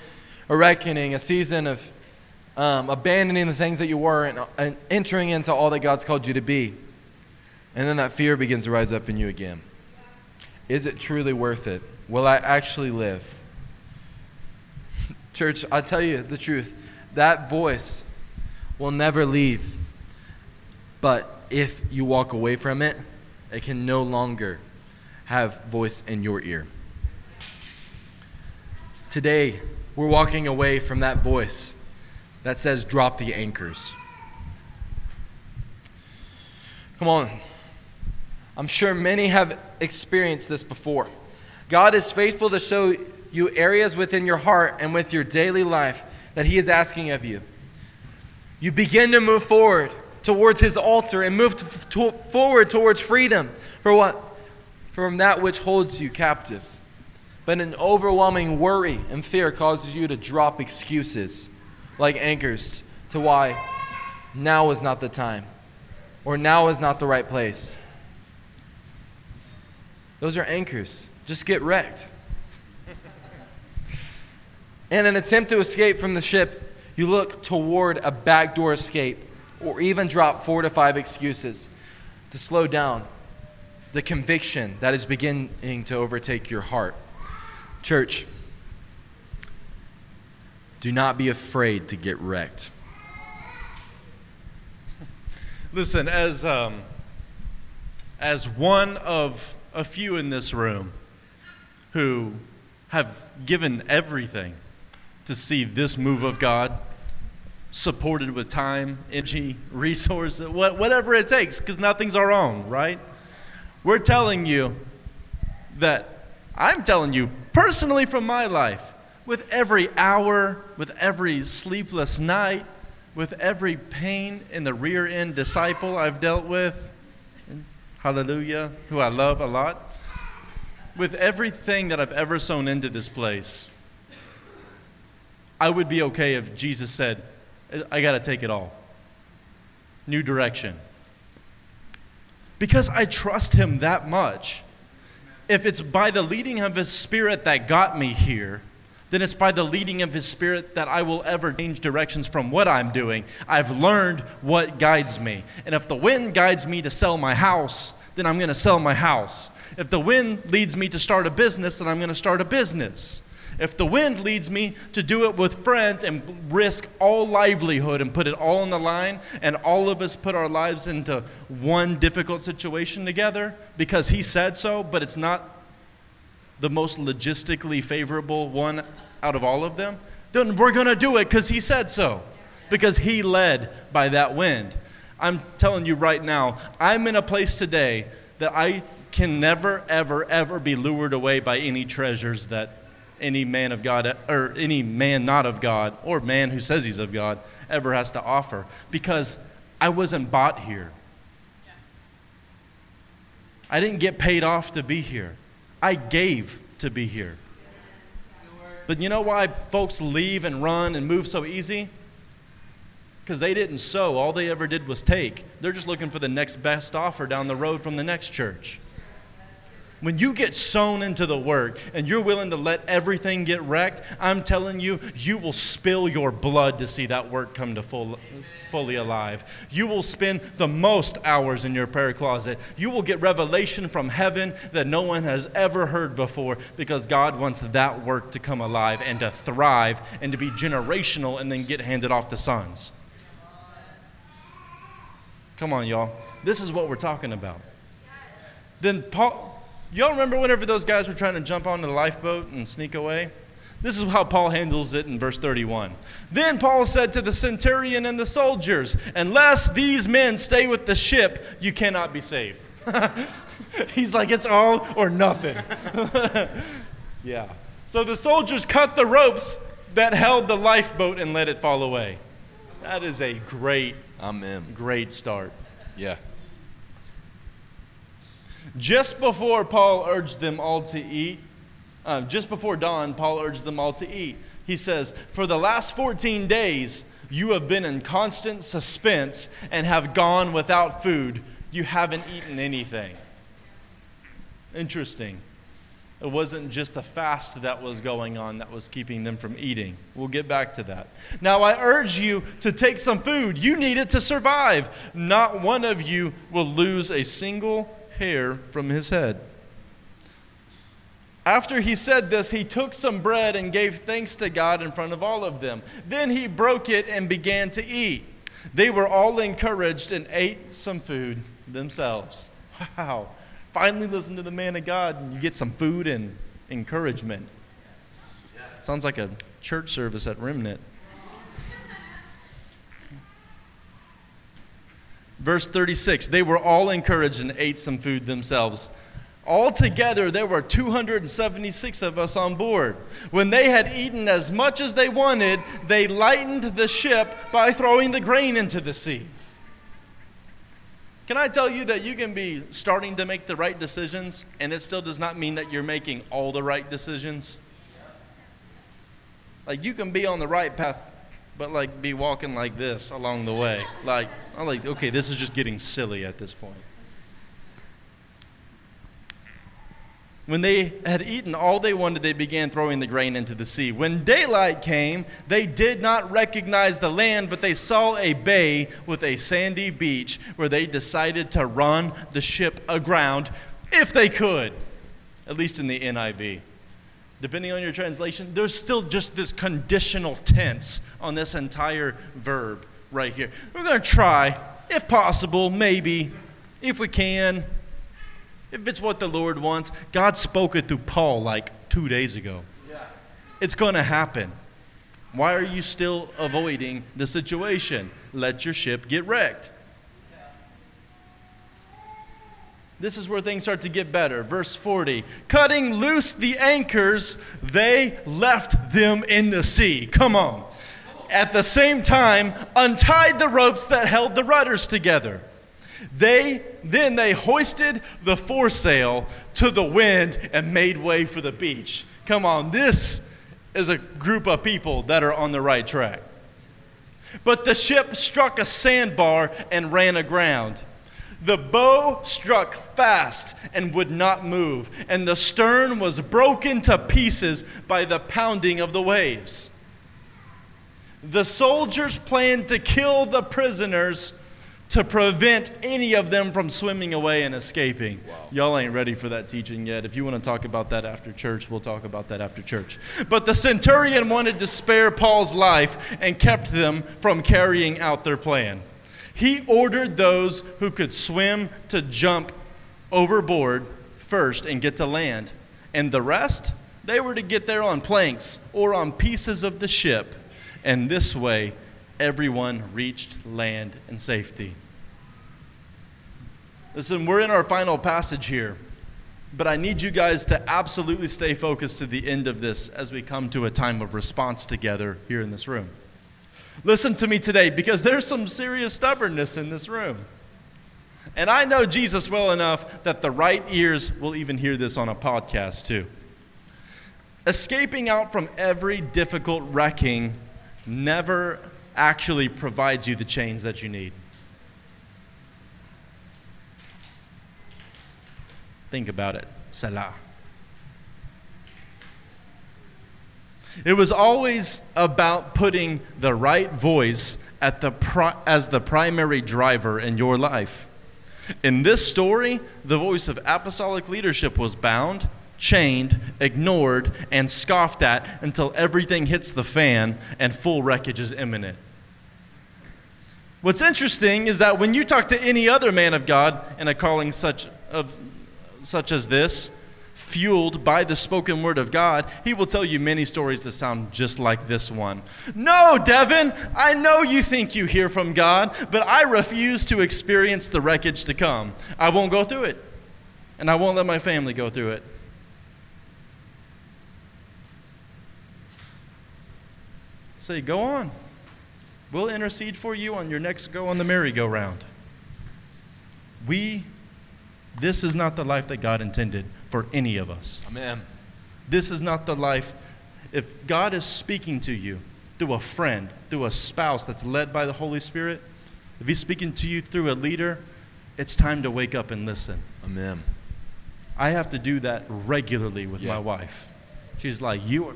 a reckoning, a season of um, abandoning the things that you were and, and entering into all that God's called you to be? And then that fear begins to rise up in you again. Is it truly worth it? Will I actually live? Church, I tell you the truth. That voice will never leave. But if you walk away from it, it can no longer have voice in your ear. Today, we're walking away from that voice that says, drop the anchors. Come on. I'm sure many have experienced this before. God is faithful to show you areas within your heart and with your daily life that He is asking of you. You begin to move forward towards His altar and move to, to, forward towards freedom for what? From that which holds you captive. But an overwhelming worry and fear causes you to drop excuses like anchors to why now is not the time or now is not the right place. Those are anchors. Just get wrecked. In an attempt to escape from the ship, you look toward a backdoor escape or even drop four to five excuses to slow down the conviction that is beginning to overtake your heart. Church, do not be afraid to get wrecked. Listen, as, um, as one of a few in this room who have given everything to see this move of God supported with time, energy, resources, whatever it takes, because nothing's our own, right? We're telling you that I'm telling you personally from my life, with every hour, with every sleepless night, with every pain in the rear end disciple I've dealt with, hallelujah, who I love a lot, with everything that I've ever sown into this place, I would be okay if Jesus said, I got to take it all. New direction. Because I trust him that much. If it's by the leading of his spirit that got me here, then it's by the leading of his spirit that I will ever change directions from what I'm doing. I've learned what guides me. And if the wind guides me to sell my house, then I'm going to sell my house. If the wind leads me to start a business, then I'm going to start a business. If the wind leads me to do it with friends and risk all livelihood and put it all on the line, and all of us put our lives into one difficult situation together because he said so, but it's not the most logistically favorable one out of all of them, then we're going to do it because he said so, because he led by that wind. I'm telling you right now, I'm in a place today that I can never, ever, ever be lured away by any treasures that any man of God, or any man not of God, or man who says he's of God, ever has to offer. Because I wasn't bought here. I didn't get paid off to be here. I gave to be here. But you know why folks leave and run and move so easy? Because they didn't sow. All they ever did was take. They're just looking for the next best offer down the road from the next church. When you get sown into the work and you're willing to let everything get wrecked, I'm telling you, you will spill your blood to see that work come to full, fully alive. You will spend the most hours in your prayer closet. You will get revelation from heaven that no one has ever heard before because God wants that work to come alive and to thrive and to be generational and then get handed off to sons. Come on, y'all. This is what we're talking about. Then Paul, Y'all remember whenever those guys were trying to jump onto the lifeboat and sneak away? This is how Paul handles it in verse 31. Then Paul said to the centurion and the soldiers, Unless these men stay with the ship, you cannot be saved. He's like, It's all or nothing. yeah. So the soldiers cut the ropes that held the lifeboat and let it fall away. That is a great, Amen. great start. Yeah. Just before Paul urged them all to eat, uh, just before dawn, Paul urged them all to eat. He says, For the last 14 days, you have been in constant suspense and have gone without food. You haven't eaten anything. Interesting. It wasn't just a fast that was going on that was keeping them from eating. We'll get back to that. Now, I urge you to take some food. You need it to survive. Not one of you will lose a single hair from his head. After he said this, he took some bread and gave thanks to God in front of all of them. Then he broke it and began to eat. They were all encouraged and ate some food themselves. Wow. Finally, listen to the man of God and you get some food and encouragement. Sounds like a church service at Remnant. Verse 36 They were all encouraged and ate some food themselves. Altogether, there were 276 of us on board. When they had eaten as much as they wanted, they lightened the ship by throwing the grain into the sea. Can I tell you that you can be starting to make the right decisions, and it still does not mean that you're making all the right decisions? Like, you can be on the right path, but like be walking like this along the way. Like, I'm like, okay, this is just getting silly at this point. When they had eaten all they wanted, they began throwing the grain into the sea. When daylight came, they did not recognize the land, but they saw a bay with a sandy beach where they decided to run the ship aground if they could, at least in the NIV. Depending on your translation, there's still just this conditional tense on this entire verb right here. We're going to try, if possible, maybe, if we can. If it's what the Lord wants, God spoke it through Paul like two days ago. Yeah. It's going to happen. Why are you still avoiding the situation? Let your ship get wrecked. This is where things start to get better. Verse 40 Cutting loose the anchors, they left them in the sea. Come on. At the same time, untied the ropes that held the rudders together. They then they hoisted the foresail to the wind and made way for the beach. Come on, this is a group of people that are on the right track. But the ship struck a sandbar and ran aground. The bow struck fast and would not move, and the stern was broken to pieces by the pounding of the waves. The soldiers planned to kill the prisoners to prevent any of them from swimming away and escaping. Wow. Y'all ain't ready for that teaching yet. If you want to talk about that after church, we'll talk about that after church. But the centurion wanted to spare Paul's life and kept them from carrying out their plan. He ordered those who could swim to jump overboard first and get to land, and the rest, they were to get there on planks or on pieces of the ship, and this way, everyone reached land in safety. Listen, we're in our final passage here, but I need you guys to absolutely stay focused to the end of this as we come to a time of response together here in this room. Listen to me today because there's some serious stubbornness in this room. And I know Jesus well enough that the right ears will even hear this on a podcast too. Escaping out from every difficult wrecking never actually provides you the change that you need. Think about it. Selah. It was always about putting the right voice at the pri- as the primary driver in your life. In this story, the voice of apostolic leadership was bound chained, ignored, and scoffed at until everything hits the fan and full wreckage is imminent. What's interesting is that when you talk to any other man of God in a calling such, of, such as this, fueled by the spoken word of God, he will tell you many stories that sound just like this one. No, Devin, I know you think you hear from God, but I refuse to experience the wreckage to come. I won't go through it, and I won't let my family go through it. Say, go on. We'll intercede for you on your next go on the merry-go-round. We, this is not the life that God intended for any of us. Amen. This is not the life. If God is speaking to you through a friend, through a spouse that's led by the Holy Spirit, if He's speaking to you through a leader, it's time to wake up and listen. Amen. I have to do that regularly with Yeah. my wife. She's like, "You are,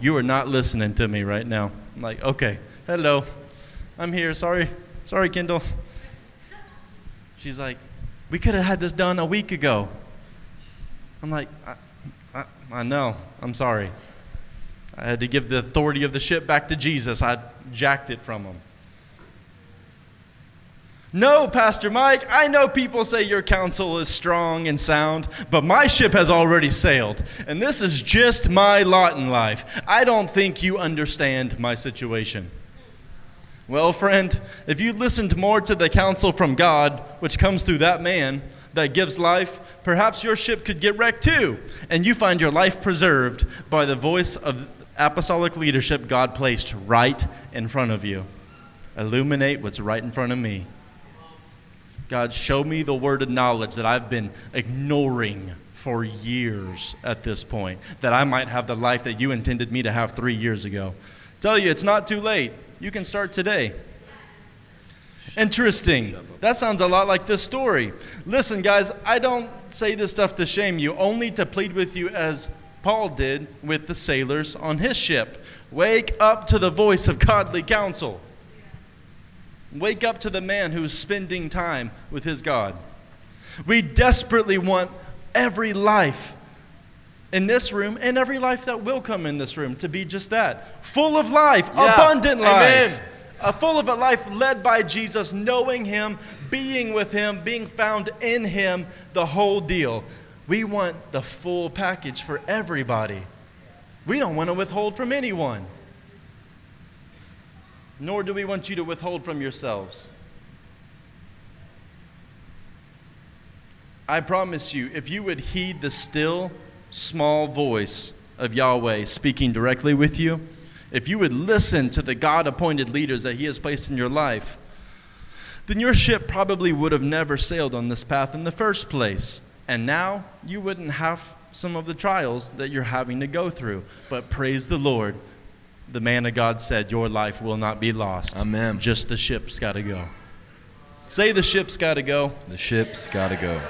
you are not listening to me right now." I'm like, "Okay, hello, I'm here. Sorry, sorry, Kendall." She's like, "We could have had this done a week ago." I'm like, I, I, I know. I'm sorry. I had to give the authority of the ship back to Jesus. I jacked it from him. No, Pastor Mike, I know people say your counsel is strong and sound, but my ship has already sailed, and this is just my lot in life. I don't think you understand my situation. Well, friend, if you listened more to the counsel from God, which comes through that man that gives life, perhaps your ship could get wrecked too, and you find your life preserved by the voice of apostolic leadership God placed right in front of you. Illuminate what's right in front of me. God, show me the word of knowledge that I've been ignoring for years at this point, that I might have the life that you intended me to have three years ago. Tell you, it's not too late. You can start today. Interesting. That sounds a lot like this story. Listen, guys, I don't say this stuff to shame you, only to plead with you as Paul did with the sailors on his ship. Wake up to the voice of godly counsel. Wake up to the man who's spending time with his God. We desperately want every life in this room and every life that will come in this room to be just that full of life, Yeah. abundant life. Amen. A full of a life led by Jesus, knowing Him, being with Him, being found in Him, the whole deal. We want the full package for everybody. We don't want to withhold from anyone nor do we want you to withhold from yourselves. I promise you, if you would heed the still, small voice of Yahweh speaking directly with you, if you would listen to the God appointed leaders that He has placed in your life, then your ship probably would have never sailed on this path in the first place. And now you wouldn't have some of the trials that you're having to go through. But praise the Lord, the man of God said, Your life will not be lost. Amen. Just the ship's got to go. Say the ship's got to go. The ship's got to go.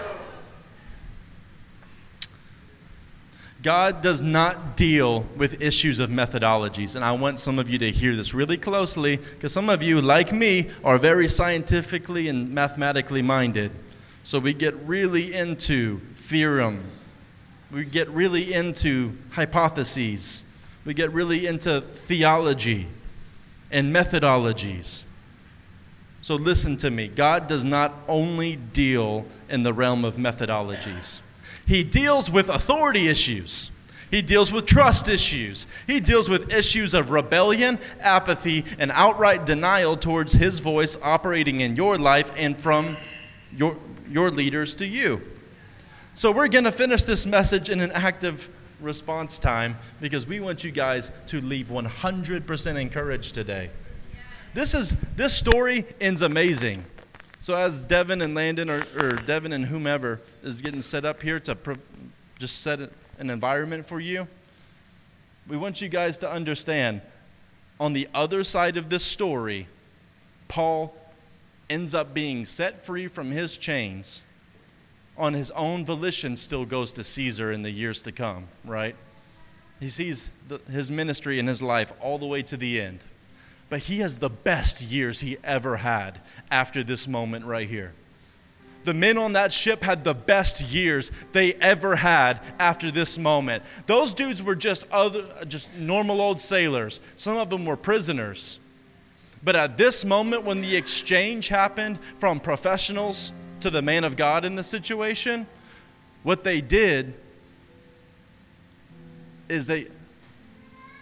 God does not deal with issues of methodologies. And I want some of you to hear this really closely because some of you, like me, are very scientifically and mathematically minded. So we get really into theorem, we get really into hypotheses, we get really into theology and methodologies. So listen to me. God does not only deal in the realm of methodologies. He deals with authority issues. He deals with trust issues. He deals with issues of rebellion, apathy, and outright denial towards His voice operating in your life and from your, your leaders to you. So, we're going to finish this message in an active response time because we want you guys to leave 100% encouraged today. This is this story ends amazing. So as Devin and Landon or, or Devin and whomever is getting set up here to pro- just set an environment for you, we want you guys to understand on the other side of this story, Paul ends up being set free from his chains on his own volition still goes to Caesar in the years to come, right? He sees the, his ministry and his life all the way to the end. But he has the best years he ever had after this moment right here. The men on that ship had the best years they ever had after this moment. Those dudes were just other just normal old sailors. Some of them were prisoners. But at this moment when the exchange happened from professionals to the man of God in the situation, what they did is they,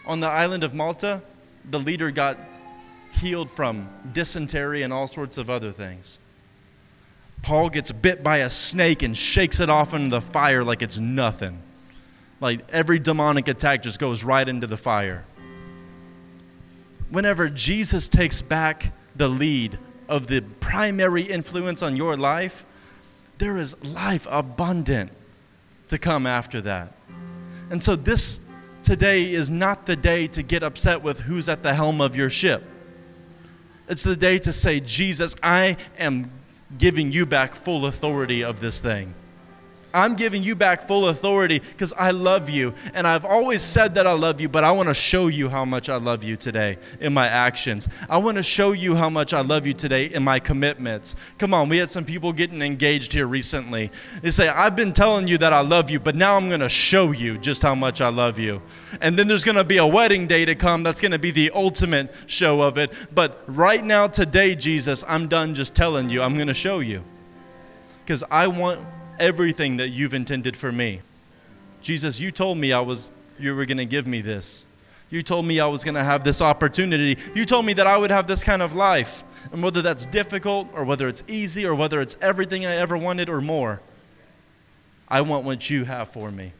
on the island of Malta, the leader got healed from dysentery and all sorts of other things. Paul gets bit by a snake and shakes it off into the fire like it's nothing. Like every demonic attack just goes right into the fire. Whenever Jesus takes back the lead of the primary influence on your life, there is life abundant to come after that. And so, this today is not the day to get upset with who's at the helm of your ship. It's the day to say, Jesus, I am giving you back full authority of this thing. I'm giving you back full authority because I love you. And I've always said that I love you, but I want to show you how much I love you today in my actions. I want to show you how much I love you today in my commitments. Come on, we had some people getting engaged here recently. They say, I've been telling you that I love you, but now I'm going to show you just how much I love you. And then there's going to be a wedding day to come that's going to be the ultimate show of it. But right now, today, Jesus, I'm done just telling you. I'm going to show you. Because I want everything that you've intended for me. Jesus, you told me I was you were going to give me this. You told me I was going to have this opportunity. You told me that I would have this kind of life. And whether that's difficult or whether it's easy or whether it's everything I ever wanted or more, I want what you have for me.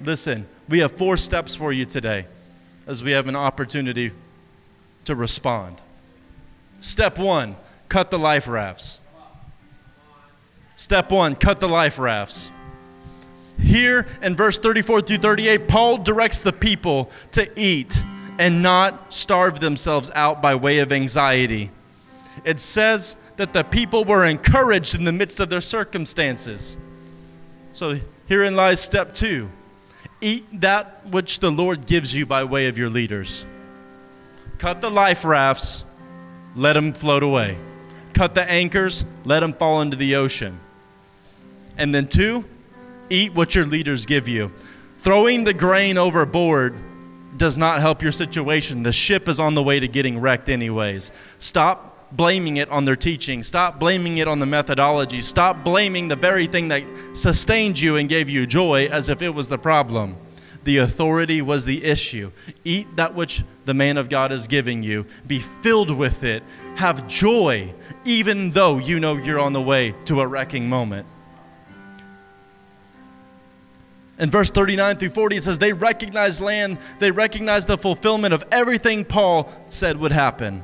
Listen, we have four steps for you today as we have an opportunity to respond. Step one cut the life rafts. Step one cut the life rafts. Here in verse 34 through 38, Paul directs the people to eat and not starve themselves out by way of anxiety. It says that the people were encouraged in the midst of their circumstances. So herein lies step two eat that which the Lord gives you by way of your leaders. Cut the life rafts, let them float away. Cut the anchors, let them fall into the ocean. And then, two, eat what your leaders give you. Throwing the grain overboard does not help your situation. The ship is on the way to getting wrecked, anyways. Stop blaming it on their teaching. Stop blaming it on the methodology. Stop blaming the very thing that sustained you and gave you joy as if it was the problem. The authority was the issue. Eat that which the man of God is giving you. Be filled with it. Have joy, even though you know you're on the way to a wrecking moment. In verse 39 through 40, it says, They recognized land, they recognized the fulfillment of everything Paul said would happen,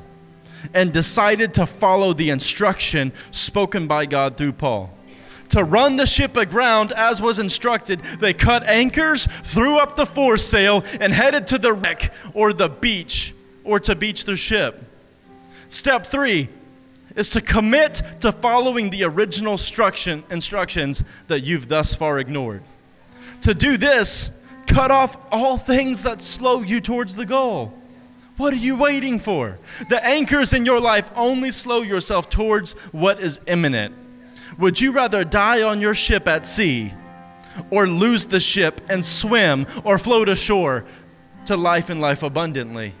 and decided to follow the instruction spoken by God through Paul. To run the ship aground as was instructed, they cut anchors, threw up the foresail, and headed to the wreck or the beach or to beach their ship. Step three is to commit to following the original instruction, instructions that you've thus far ignored. To do this, cut off all things that slow you towards the goal. What are you waiting for? The anchors in your life only slow yourself towards what is imminent. Would you rather die on your ship at sea or lose the ship and swim or float ashore to life and life abundantly?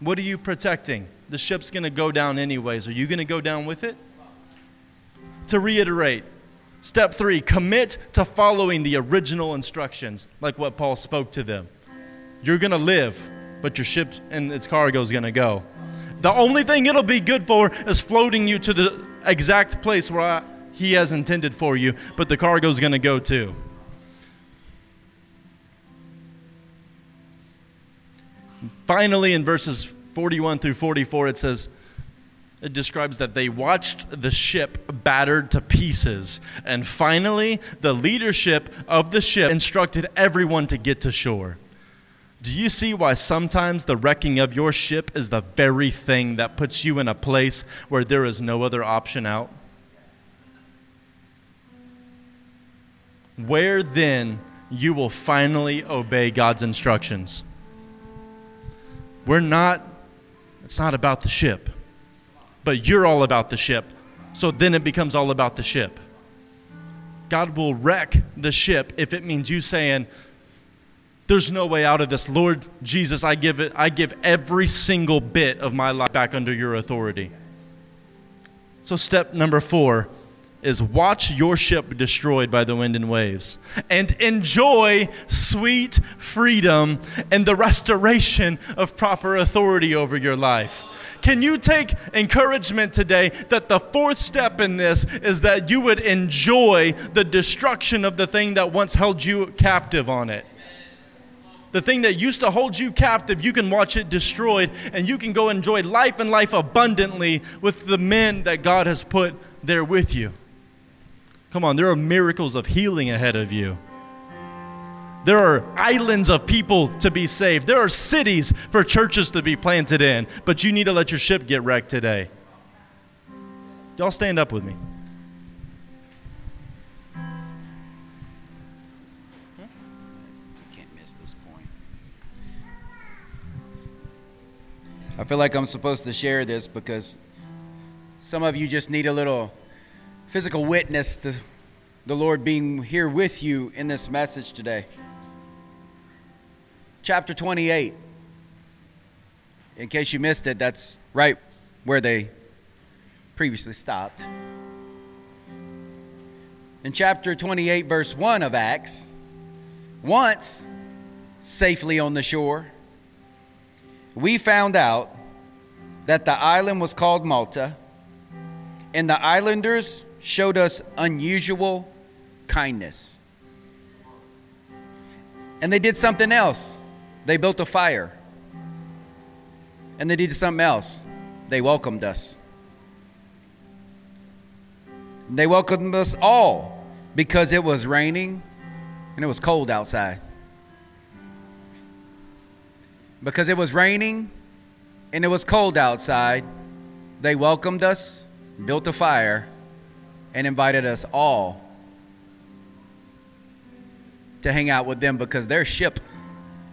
What are you protecting? The ship's going to go down anyways. Are you going to go down with it? To reiterate, step three commit to following the original instructions, like what Paul spoke to them. You're going to live, but your ship and its cargo is going to go. The only thing it'll be good for is floating you to the exact place where I, he has intended for you, but the cargo is going to go too. Finally, in verses 41 through 44, it says, it describes that they watched the ship battered to pieces. And finally, the leadership of the ship instructed everyone to get to shore. Do you see why sometimes the wrecking of your ship is the very thing that puts you in a place where there is no other option out? Where then you will finally obey God's instructions. We're not, it's not about the ship, but you're all about the ship. So then it becomes all about the ship. God will wreck the ship if it means you saying, there's no way out of this. Lord Jesus, I give it I give every single bit of my life back under your authority. So step number 4, is watch your ship destroyed by the wind and waves and enjoy sweet freedom and the restoration of proper authority over your life. Can you take encouragement today that the fourth step in this is that you would enjoy the destruction of the thing that once held you captive on it? The thing that used to hold you captive, you can watch it destroyed, and you can go enjoy life and life abundantly with the men that God has put there with you. Come on, there are miracles of healing ahead of you. There are islands of people to be saved. There are cities for churches to be planted in, but you need to let your ship get wrecked today. Y'all stand up with me. I feel like I'm supposed to share this because some of you just need a little physical witness to the Lord being here with you in this message today. Chapter 28. In case you missed it, that's right where they previously stopped. In chapter 28, verse 1 of Acts, once safely on the shore, we found out that the island was called Malta, and the islanders showed us unusual kindness. And they did something else. They built a fire. And they did something else. They welcomed us. They welcomed us all because it was raining and it was cold outside. Because it was raining and it was cold outside, they welcomed us, built a fire, and invited us all to hang out with them because their ship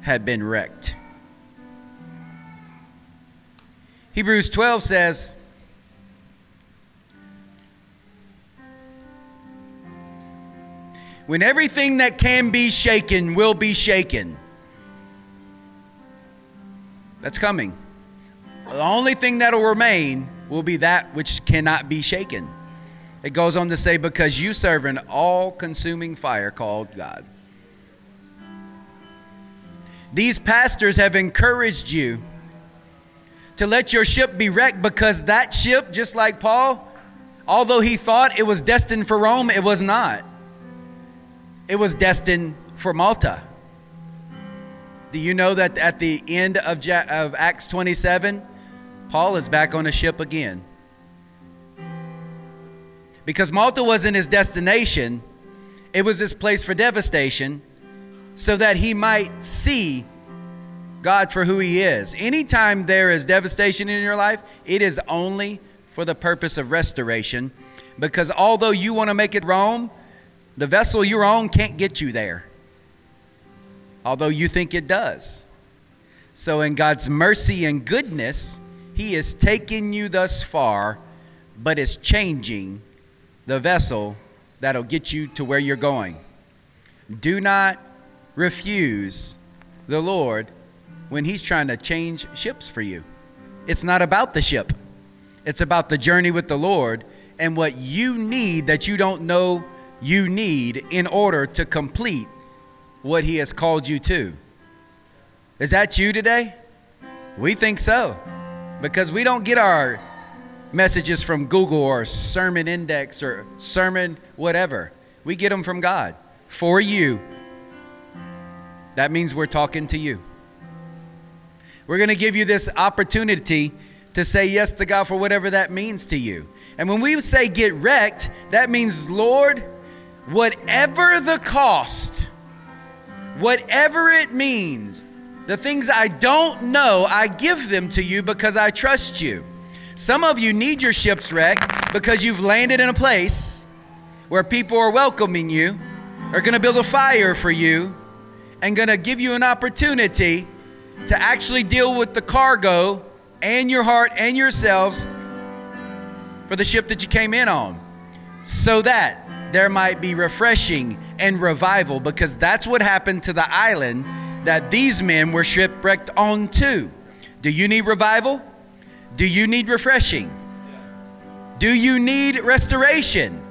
had been wrecked. Hebrews 12 says, When everything that can be shaken will be shaken. That's coming. The only thing that'll remain will be that which cannot be shaken. It goes on to say, Because you serve an all consuming fire called God. These pastors have encouraged you to let your ship be wrecked because that ship, just like Paul, although he thought it was destined for Rome, it was not. It was destined for Malta. Do you know that at the end of, of Acts 27, Paul is back on a ship again? Because Malta wasn't his destination, it was his place for devastation so that he might see God for who he is. Anytime there is devastation in your life, it is only for the purpose of restoration. Because although you want to make it Rome, the vessel you're on can't get you there. Although you think it does. So, in God's mercy and goodness, He is taking you thus far, but is changing the vessel that'll get you to where you're going. Do not refuse the Lord when He's trying to change ships for you. It's not about the ship, it's about the journey with the Lord and what you need that you don't know you need in order to complete what He has called you to. Is that you today? We think so. Because we don't get our messages from Google or Sermon Index or Sermon whatever. We get them from God for you. That means we're talking to you. We're going to give you this opportunity to say yes to God for whatever that means to you. And when we say get wrecked, that means, Lord, whatever the cost, whatever it means, the things I don't know, I give them to you because I trust you. Some of you need your ships wrecked because you've landed in a place where people are welcoming you, are going to build a fire for you, and going to give you an opportunity to actually deal with the cargo and your heart and yourselves for the ship that you came in on so that there might be refreshing and revival because that's what happened to the island that these men were shipwrecked on too. Do you need revival? Do you need refreshing? Do you need restoration?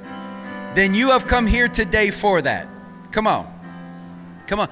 then you have come here today for that. Come on. Come on.